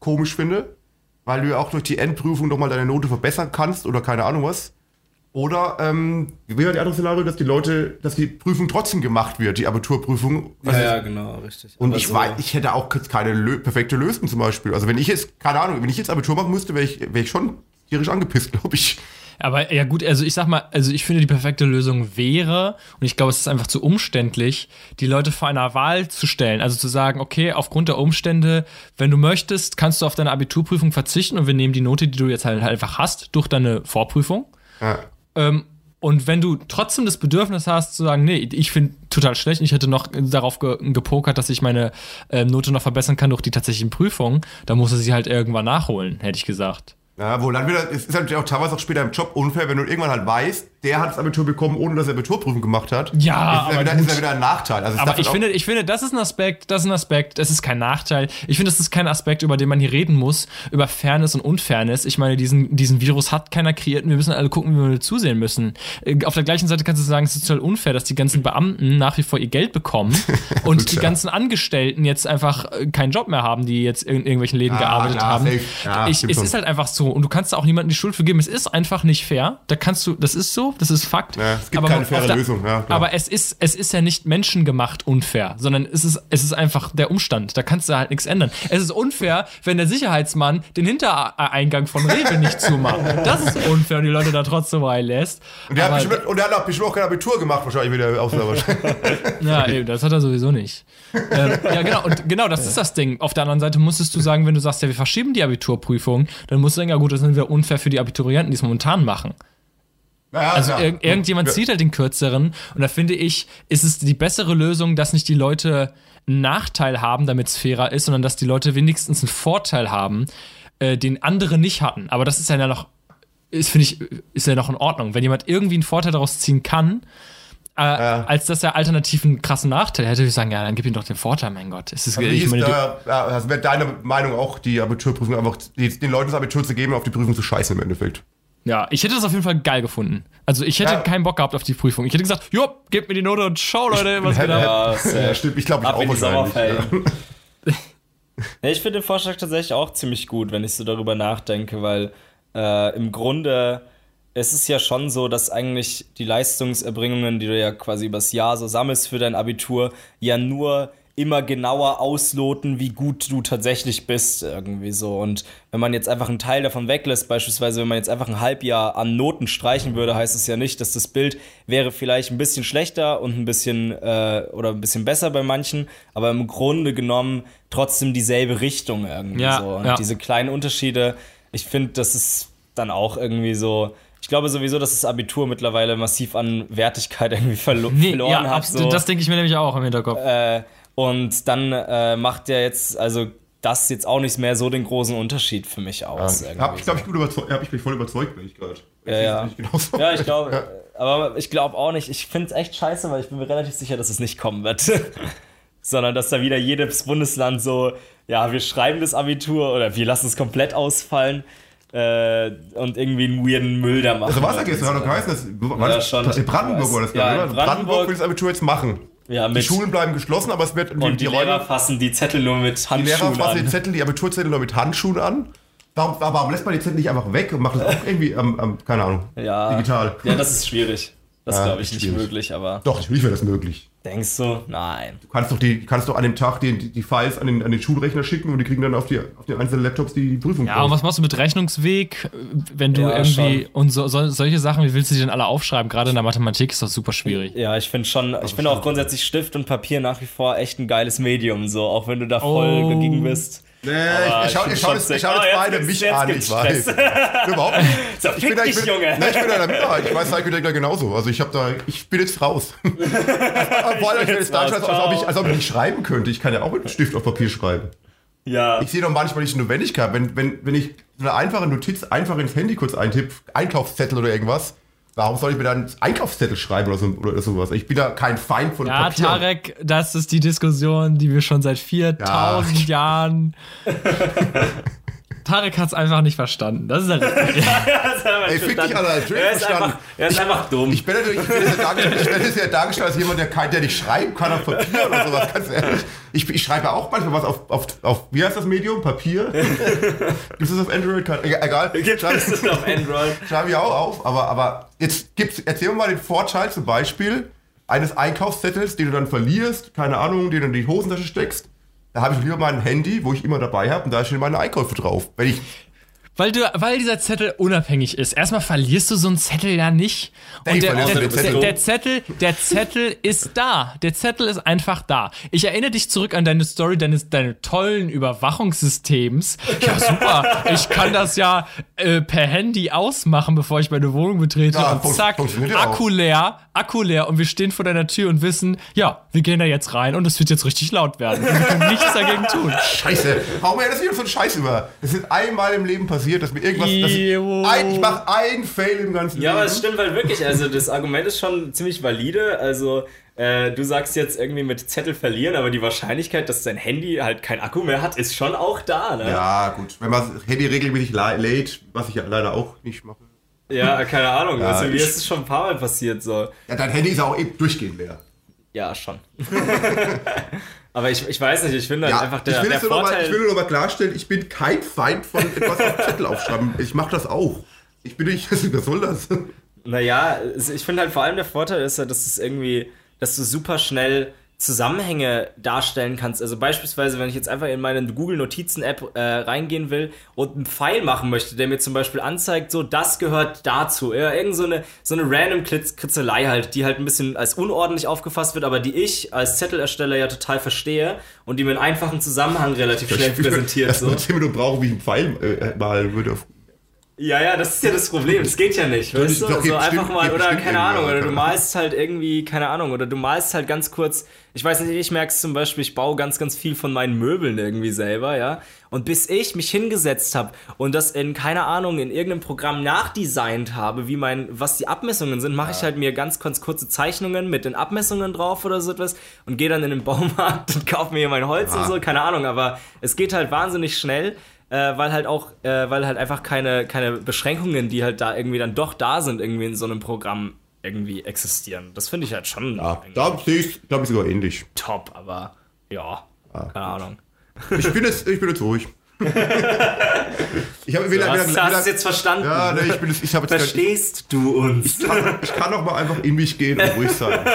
komisch finde, weil du ja auch durch die Endprüfung nochmal deine Note verbessern kannst oder keine Ahnung was. Oder ähm, wie wäre die andere Szenario, dass die Leute, dass die Prüfung trotzdem gemacht wird, die Abiturprüfung. Ja, ja, genau, richtig. Und Aber ich so weiß, ich hätte auch keine Lö perfekte Lösung zum Beispiel. Also wenn ich jetzt, keine Ahnung, wenn ich jetzt Abitur machen müsste, wäre ich, wär ich schon tierisch angepisst, glaube ich. Aber ja gut, also ich sag mal, also ich finde die perfekte Lösung wäre, und ich glaube, es ist einfach zu umständlich, die Leute vor einer Wahl zu stellen. Also zu sagen, okay, aufgrund der Umstände, wenn du möchtest, kannst du auf deine Abiturprüfung verzichten und wir nehmen die Note, die du jetzt halt einfach hast, durch deine Vorprüfung. Ja. Ähm, und wenn du trotzdem das Bedürfnis hast zu sagen, nee, ich finde total schlecht, ich hätte noch darauf ge gepokert, dass ich meine äh, Note noch verbessern kann durch die tatsächlichen Prüfungen, dann muss er sie halt irgendwann nachholen, hätte ich gesagt. Ja, wo dann wieder, es ist halt auch teilweise auch später im Job unfair, wenn du irgendwann halt weißt, der hat das Abitur bekommen, ohne dass er Abiturprüfung gemacht hat. Ja, ist ja aber wieder, ist ja wieder ein Nachteil. Also Aber ich finde, ich finde, das ist ein Aspekt, das ist ein Aspekt, das ist kein Nachteil. Ich finde, das ist kein Aspekt, über den man hier reden muss, über Fairness und Unfairness. Ich meine, diesen, diesen Virus hat keiner kreiert und wir müssen alle gucken, wie wir zusehen müssen. Äh, Auf der gleichen Seite kannst du sagen, es ist total unfair, dass die ganzen Beamten nach wie vor ihr Geld bekommen und Gut, die ja. ganzen Angestellten jetzt einfach äh, keinen Job mehr haben, die jetzt in irgendwelchen Läden Ah, gearbeitet klar, haben. Ja, ich, es schon. ist halt einfach so und du kannst da auch niemandem die Schuld für geben. Es ist einfach nicht fair. Da kannst du, das ist so, das ist Fakt. Ja, es gibt Aber keine auf faire der- Lösung, ja, aber es ist, es ist ja nicht menschengemacht unfair, sondern es ist, es ist einfach der Umstand. Da kannst du halt nichts ändern. Es ist unfair, wenn der Sicherheitsmann den Hintereingang von Rewe nicht zumacht. Das ist unfair und die Leute da trotzdem reinlässt. Und der, hat Aber- bestimmt, und der hat auch bestimmt auch kein Abitur gemacht, wahrscheinlich wieder aus Ja, eben, das hat er sowieso nicht. ähm, ja, genau, und genau, das ist das Ding. Auf der anderen Seite musstest du sagen, wenn du sagst, ja, wir verschieben die Abiturprüfung, dann musst du sagen, ja gut, das sind wir unfair für die Abiturienten, die es momentan machen. Also ja. irg irgendjemand Ja. zieht halt den kürzeren und da finde ich, ist es die bessere Lösung, dass nicht die Leute einen Nachteil haben, damit es fairer ist, sondern dass die Leute wenigstens einen Vorteil haben, äh, den andere nicht hatten. Aber das ist ja noch, ist, finde ich, ist ja noch in Ordnung. Wenn jemand irgendwie einen Vorteil daraus ziehen kann, äh, als dass er alternativ einen krassen Nachteil hätte, würde ich sagen, ja, dann gib ihm doch den Vorteil, mein Gott. Es ist, Wie ich ist meine, da, ja, also wäre deine Meinung auch, die Abiturprüfung einfach den Leuten das Abitur zu geben auf die Prüfung zu scheißen im Endeffekt? Ja, ich hätte das auf jeden Fall geil gefunden. Also ich hätte Ja. keinen Bock gehabt auf die Prüfung. Ich hätte gesagt, jo, gebt mir die Note und schau, Leute, was wir da Ja, Ja, stimmt. Ich glaube, ich auch wahrscheinlich. Ja, ich finde den Vorschlag tatsächlich auch ziemlich gut, wenn ich so darüber nachdenke, weil äh, im Grunde es ist ja schon so, dass eigentlich die Leistungserbringungen, die du ja quasi übers Jahr so sammelst für dein Abitur, ja nur immer genauer ausloten, wie gut du tatsächlich bist, irgendwie so. Und wenn man jetzt einfach einen Teil davon weglässt, beispielsweise wenn man jetzt einfach ein Halbjahr an Noten streichen würde, heißt es ja nicht, dass das Bild wäre vielleicht ein bisschen schlechter und ein bisschen äh, oder ein bisschen besser bei manchen, aber im Grunde genommen trotzdem dieselbe Richtung irgendwie Ja, so. Und ja. diese kleinen Unterschiede, ich finde, das ist dann auch irgendwie so. Ich glaube sowieso, dass das Abitur mittlerweile massiv an Wertigkeit irgendwie verlo Nee, verloren ja, hat. absolut, So. das denke ich mir nämlich auch im Hinterkopf. Äh, und dann äh, macht ja jetzt, also das jetzt auch nicht mehr so den großen Unterschied für mich aus. Ja, hab ich, glaube ich, überzeugt, hab ich mich voll überzeugt, bin ich gerade. Ja, ja. Ja, ich glaube, aber ich glaube auch nicht. Ich finde es echt scheiße, weil ich bin mir relativ sicher, dass es nicht kommen wird. Sondern dass da wieder jedes Bundesland so, ja, wir schreiben das Abitur oder wir lassen es komplett ausfallen äh, und irgendwie einen weirden Müll da machen. Also was hat gestern so. noch geheißen? Das, war Ja, das, schon. in Brandenburg war das. Ja, in oder? Brandenburg Brandenburg will das Abitur jetzt machen. Ja, Die Schulen bleiben geschlossen, aber es wird und die, die Lehrer Räume, fassen die Zettel nur mit die Lehrer Handschuhen fassen die an. Zettel, die Abiturzettel nur mit Handschuhen an. Warum, warum lässt man die Zettel nicht einfach weg und macht das auch irgendwie, ähm, ähm, keine Ahnung, Ja. digital? Ja, das ist schwierig. Das Ja, glaube ich nicht schwierig. möglich, aber Doch, natürlich wäre das möglich. Denkst du? Nein. Du kannst doch, die, kannst doch an dem Tag die, die, die Files an den, an den Schulrechner schicken und die kriegen dann auf, die, auf den einzelnen Laptops die, die Prüfung Ja, und was machst du mit Rechnungsweg, wenn du Ja, irgendwie schon. und so, so, solche Sachen, wie willst du die denn alle aufschreiben? Gerade in der Mathematik ist das super schwierig. Ja, ich finde schon, ich finde auch grundsätzlich Stift und Papier nach wie vor echt ein geiles Medium, so, auch wenn du da voll Oh. dagegen bist. Nee, ich, ich schau, ich schau, find jetzt, ich schau sick. jetzt Ah, beide jetzt mich gibt's- an, jetzt ich weiß. Überhaupt nicht. So, Ich bin, da, ich, dich, bin, Junge. Na, ich bin da in der Minderheit. Ich weiß Cyberdeckler genauso. Also ich habe da, ich bin jetzt raus. Vor allem, ich bin jetzt da, als, ob ich, als ob ich nicht schreiben könnte. Ich kann ja auch mit einem Stift auf Papier schreiben. Ja. Ich sehe doch manchmal nicht die Notwendigkeit, wenn, wenn, wenn ich so eine einfache Notiz einfach ins Handy kurz eintippe, Einkaufszettel oder irgendwas, warum soll ich mir dann einen Einkaufszettel schreiben oder, so, oder sowas? Ich bin da kein Feind von Ja, Papier. Tarek, das ist die Diskussion, die wir schon seit 4000 Jahren. Tarek hat es einfach nicht verstanden. Das ist halt richtig. Ey, fick dich, Alter. Natürlich Er ist verstanden. einfach, er ist einfach dumm. Ich bin natürlich, ich werde jetzt ja dargestellt, ich ja als jemand, der, kein, der nicht schreiben kann auf Papier oder sowas, ganz ehrlich. Ich, ich schreibe ja auch manchmal was auf, auf, auf, wie heißt das Medium? Papier? Gibt es das auf Android? Egal. Gibt Schreibe es das auf Android? schreibe ich auch auf, aber, aber jetzt gibt's, erzähl mir mal den Vorteil zum Beispiel eines Einkaufszettels, den du dann verlierst, keine Ahnung, den du in die Hosentasche steckst. Da habe ich lieber mein Handy, wo ich immer dabei habe, und da stehen meine Einkäufe drauf. Wenn ich Weil, du, weil dieser Zettel unabhängig ist. Erstmal verlierst du so einen Zettel ja nicht. Und der, der, Zettel? der, Zettel, der Zettel ist da. Der Zettel ist einfach da. Ich erinnere dich zurück an deine Story deines deine tollen Überwachungssystems. Ja, super. Ich kann das ja äh, per Handy ausmachen, bevor ich meine Wohnung betrete. Ja, und zack, ja. Akku leer, Akku leer. Und wir stehen vor deiner Tür und wissen, ja, wir gehen da jetzt rein und es wird jetzt richtig laut werden. Und wir können nichts dagegen tun. Scheiße, hau mir das wieder so ein Scheiß über. Das ist einmal im Leben passiert. dass mir irgendwas. Dass ich ein, ich mache ein Fail im ganzen Ja, aber Leben. es stimmt halt wirklich. Also das Argument ist schon ziemlich valide. Also äh, du sagst jetzt irgendwie mit Zettel verlieren, aber die Wahrscheinlichkeit, dass dein Handy halt kein Akku mehr hat, ist schon auch da, ne? Ja, gut. Wenn man das Handy regelmäßig lädt, was ich ja leider auch nicht mache. Ja, keine Ahnung. Ja, also mir ist es schon ein paar Mal passiert so. Ja, dein Handy ist auch eben durchgehend leer. Ja, schon. aber ich, ich weiß nicht, ich finde halt Ja, einfach der, ich, will der noch mal, Vorteil. ich will nur noch mal klarstellen, ich bin kein Feind von etwas auf Zettel aufschreiben. Ich mache das auch. Ich bin nicht, was soll das? Naja, ich finde halt vor allem der Vorteil ist ja, dass es irgendwie, dass du super schnell Zusammenhänge darstellen kannst. Also beispielsweise, wenn ich jetzt einfach in meine Google Notizen App äh, reingehen will und einen Pfeil machen möchte, der mir zum Beispiel anzeigt, so das gehört dazu. Ja, irgend so eine, so eine random Kritzelei halt, die halt ein bisschen als unordentlich aufgefasst wird, aber die ich als Zettelersteller ja total verstehe und die mir einen einfachen Zusammenhang relativ schnell präsentiert. Das So. 10 Minuten brauche, wie ich einen Pfeil äh, malen würde. auf- Ja, ja, das ist ja das Problem. Es geht ja nicht, weißt du? doch, geht So einfach bestimmt- mal, oder keine Ahnung, oder du malst halt irgendwie, keine Ahnung, oder du malst halt ganz kurz, ich weiß nicht, ich merke es zum Beispiel, ich baue ganz, ganz viel von meinen Möbeln irgendwie selber, ja. Und bis ich mich hingesetzt habe und das in, keine Ahnung, in irgendeinem Programm nachdesignt habe, wie mein, was die Abmessungen sind, mache ich halt mir ganz, ganz kurze Zeichnungen mit den Abmessungen drauf oder so etwas und gehe dann in den Baumarkt und kaufe mir mein Holz und Ah. so, keine Ahnung, aber es geht halt wahnsinnig schnell äh, weil halt auch, äh, weil halt einfach keine, keine Beschränkungen, die halt da irgendwie dann doch da sind, irgendwie in so einem Programm irgendwie existieren. Das finde ich halt schon Ja, da sehe ich, glaube ich, sogar ähnlich. top, aber ja, keine Ahnung. Ich bin jetzt, ich bin jetzt ruhig. ich habe wieder, Hast, wieder, hast es jetzt verstanden? Ja, nee, ich bin ich habe jetzt Verstehst du uns? ich kann, ich kann auch mal einfach in mich gehen und ruhig sein.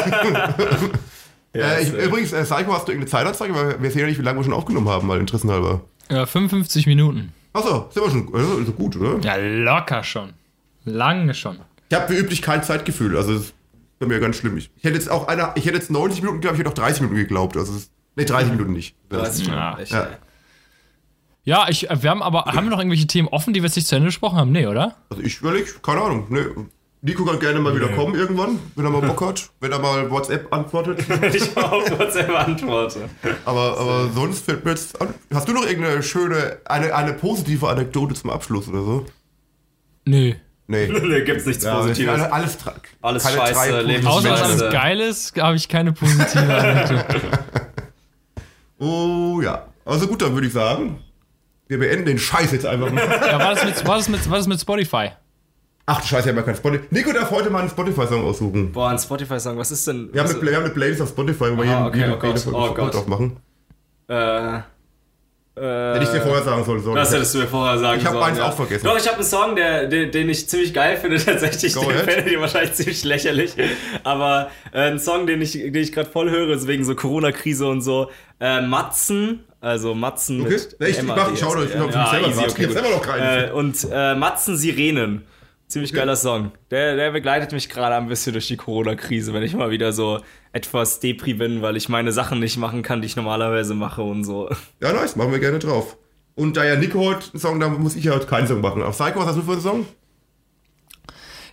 äh, ich, übrigens, äh, Psycho, hast du irgendeine Zeitanzeige? Weil wir sehen ja nicht, wie lange wir schon aufgenommen haben, mal interessenhalber. Ja, 55 Minuten. Achso, sind wir schon also, gut, oder? Ja, locker schon. Lange schon. Ich habe wie üblich kein Zeitgefühl, also das ist bei mir ganz schlimm. Ich, ich hätte jetzt auch einer, ich hätte jetzt 90 Minuten geglaubt, ich hätte auch 30 Minuten geglaubt. Also, es ist- nee, 30 Minuten nicht. Das ist schon Ja. echt, Ja. ey. Ja, ich, äh, wir haben aber, haben wir noch irgendwelche Themen offen, die wir jetzt nicht zu Ende gesprochen haben? Nee, oder? Also ich überlege, keine Ahnung. Nee. Nico kann gerne mal wieder kommen irgendwann, wenn er mal Bock hat, wenn er mal WhatsApp antwortet. ich auf WhatsApp antworte. Aber, aber sonst fällt mir jetzt an. Hast du noch irgendeine schöne, eine, eine positive Anekdote zum Abschluss oder so? Nö. Nee. Nee, gibt's nichts Positives. Alles, alles, Alles keine scheiße, Leben Außer was alles geil ist, habe ich keine positive Anekdote. Oh ja. Also gut, dann würde ich sagen, wir beenden den Scheiß jetzt einfach mal. Ja, war das mit, war das mit, war das mit Spotify? Ach du Scheiße, wir haben ja kein Spotify. Nico darf heute mal einen Spotify-Song aussuchen. Boah, ein Spotify-Song, was ist denn? Wir haben, eine, wir haben eine Playlist auf Spotify, wo wir jeden, okay, jede, oh Gott, jede oh Gott. drauf machen. äh, äh, Hätte ich dir vorher sagen sollen. sorry. Das hättest du mir vorher sagen Ich hab sollen. meins auch vergessen. Doch, ich habe einen Song, der, den, den ich ziemlich geil finde, tatsächlich. Go Den findet ihr wahrscheinlich ziemlich lächerlich. Aber äh, ein Song, den ich, den ich gerade voll höre, ist wegen so Corona-Krise und so. Äh, Matzen, also Matzen Okay. mit ich- ich mach- ich schau doch, ich ich ja, selber easy, okay, Ich selber noch keinen. Äh, und äh, Matzen Sirenen. Ziemlich geiler Song. Der, der begleitet mich gerade ein bisschen durch die Corona-Krise, wenn ich mal wieder so etwas depri bin, weil ich meine Sachen nicht machen kann, die ich normalerweise mache und so. Ja, nice, machen wir gerne drauf. Und da ja Nico heute einen Song, da muss ich ja heute keinen Song machen. Auf Psycho, was hast du für einen Song?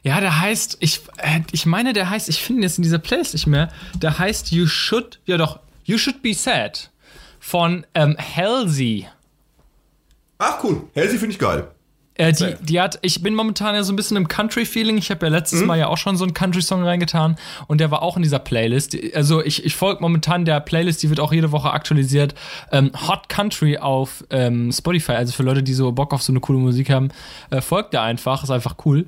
Ja, der heißt, ich, äh, ich meine, der heißt, ich finde ihn jetzt in dieser Playlist nicht mehr, der heißt You Should, ja doch, You Should Be Sad von ähm, Halsey. Ach cool, Halsey finde ich geil. Äh, die, die hat, ich bin momentan ja so ein bisschen im Country-Feeling. Ich habe ja letztes Mal ja auch schon so einen Country-Song reingetan und der war auch in dieser Playlist. Also ich, ich folge momentan der Playlist, die wird auch jede Woche aktualisiert. Ähm, Hot Country auf ähm, Spotify. Also für Leute, die so Bock auf so eine coole Musik haben, äh, folgt der einfach, ist einfach cool.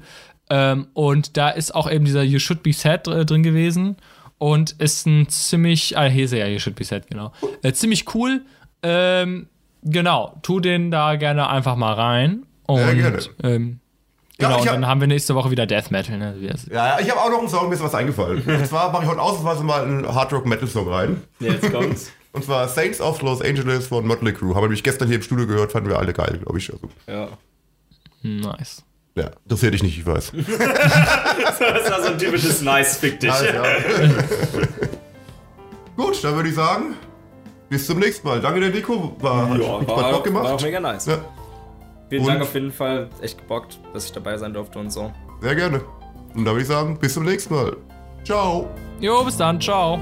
Ähm, und da ist auch eben dieser You Should Be Sad äh, drin gewesen und ist ein ziemlich, ah, hier ist ja, You Should Be Sad, genau. Äh, ziemlich cool. Ähm, genau, tu den da gerne einfach mal rein. Und, Sehr gerne. Ähm, Ja, genau, ich und hab- dann haben wir nächste Woche wieder Death Metal. Ne? wie das- Ja, ja, ich habe auch noch einen Song, mir ist was eingefallen. Und zwar mache ich heute ausnahmsweise mal einen Hard Rock Metal Song rein. Jetzt kommt's. Und zwar Saints of Los Angeles von Motley Crue. Haben wir nämlich gestern hier im Studio gehört, fanden wir alle geil, glaube ich. Also, ja. Nice. ja, interessiert dich nicht, ich weiß. Das war so ein typisches Nice, fick dich. Nice, ja. Gut, dann würde ich sagen, bis zum nächsten Mal. Danke der Nico, war, hat Ja, hat war, Bock war auch gemacht. mega nice. Ja, Vielen Und- Dank auf jeden Fall. Echt gebockt, dass ich dabei sein durfte und so. sehr gerne. Und dann würde ich sagen, bis zum nächsten Mal. Ciao. Jo, bis dann. Ciao.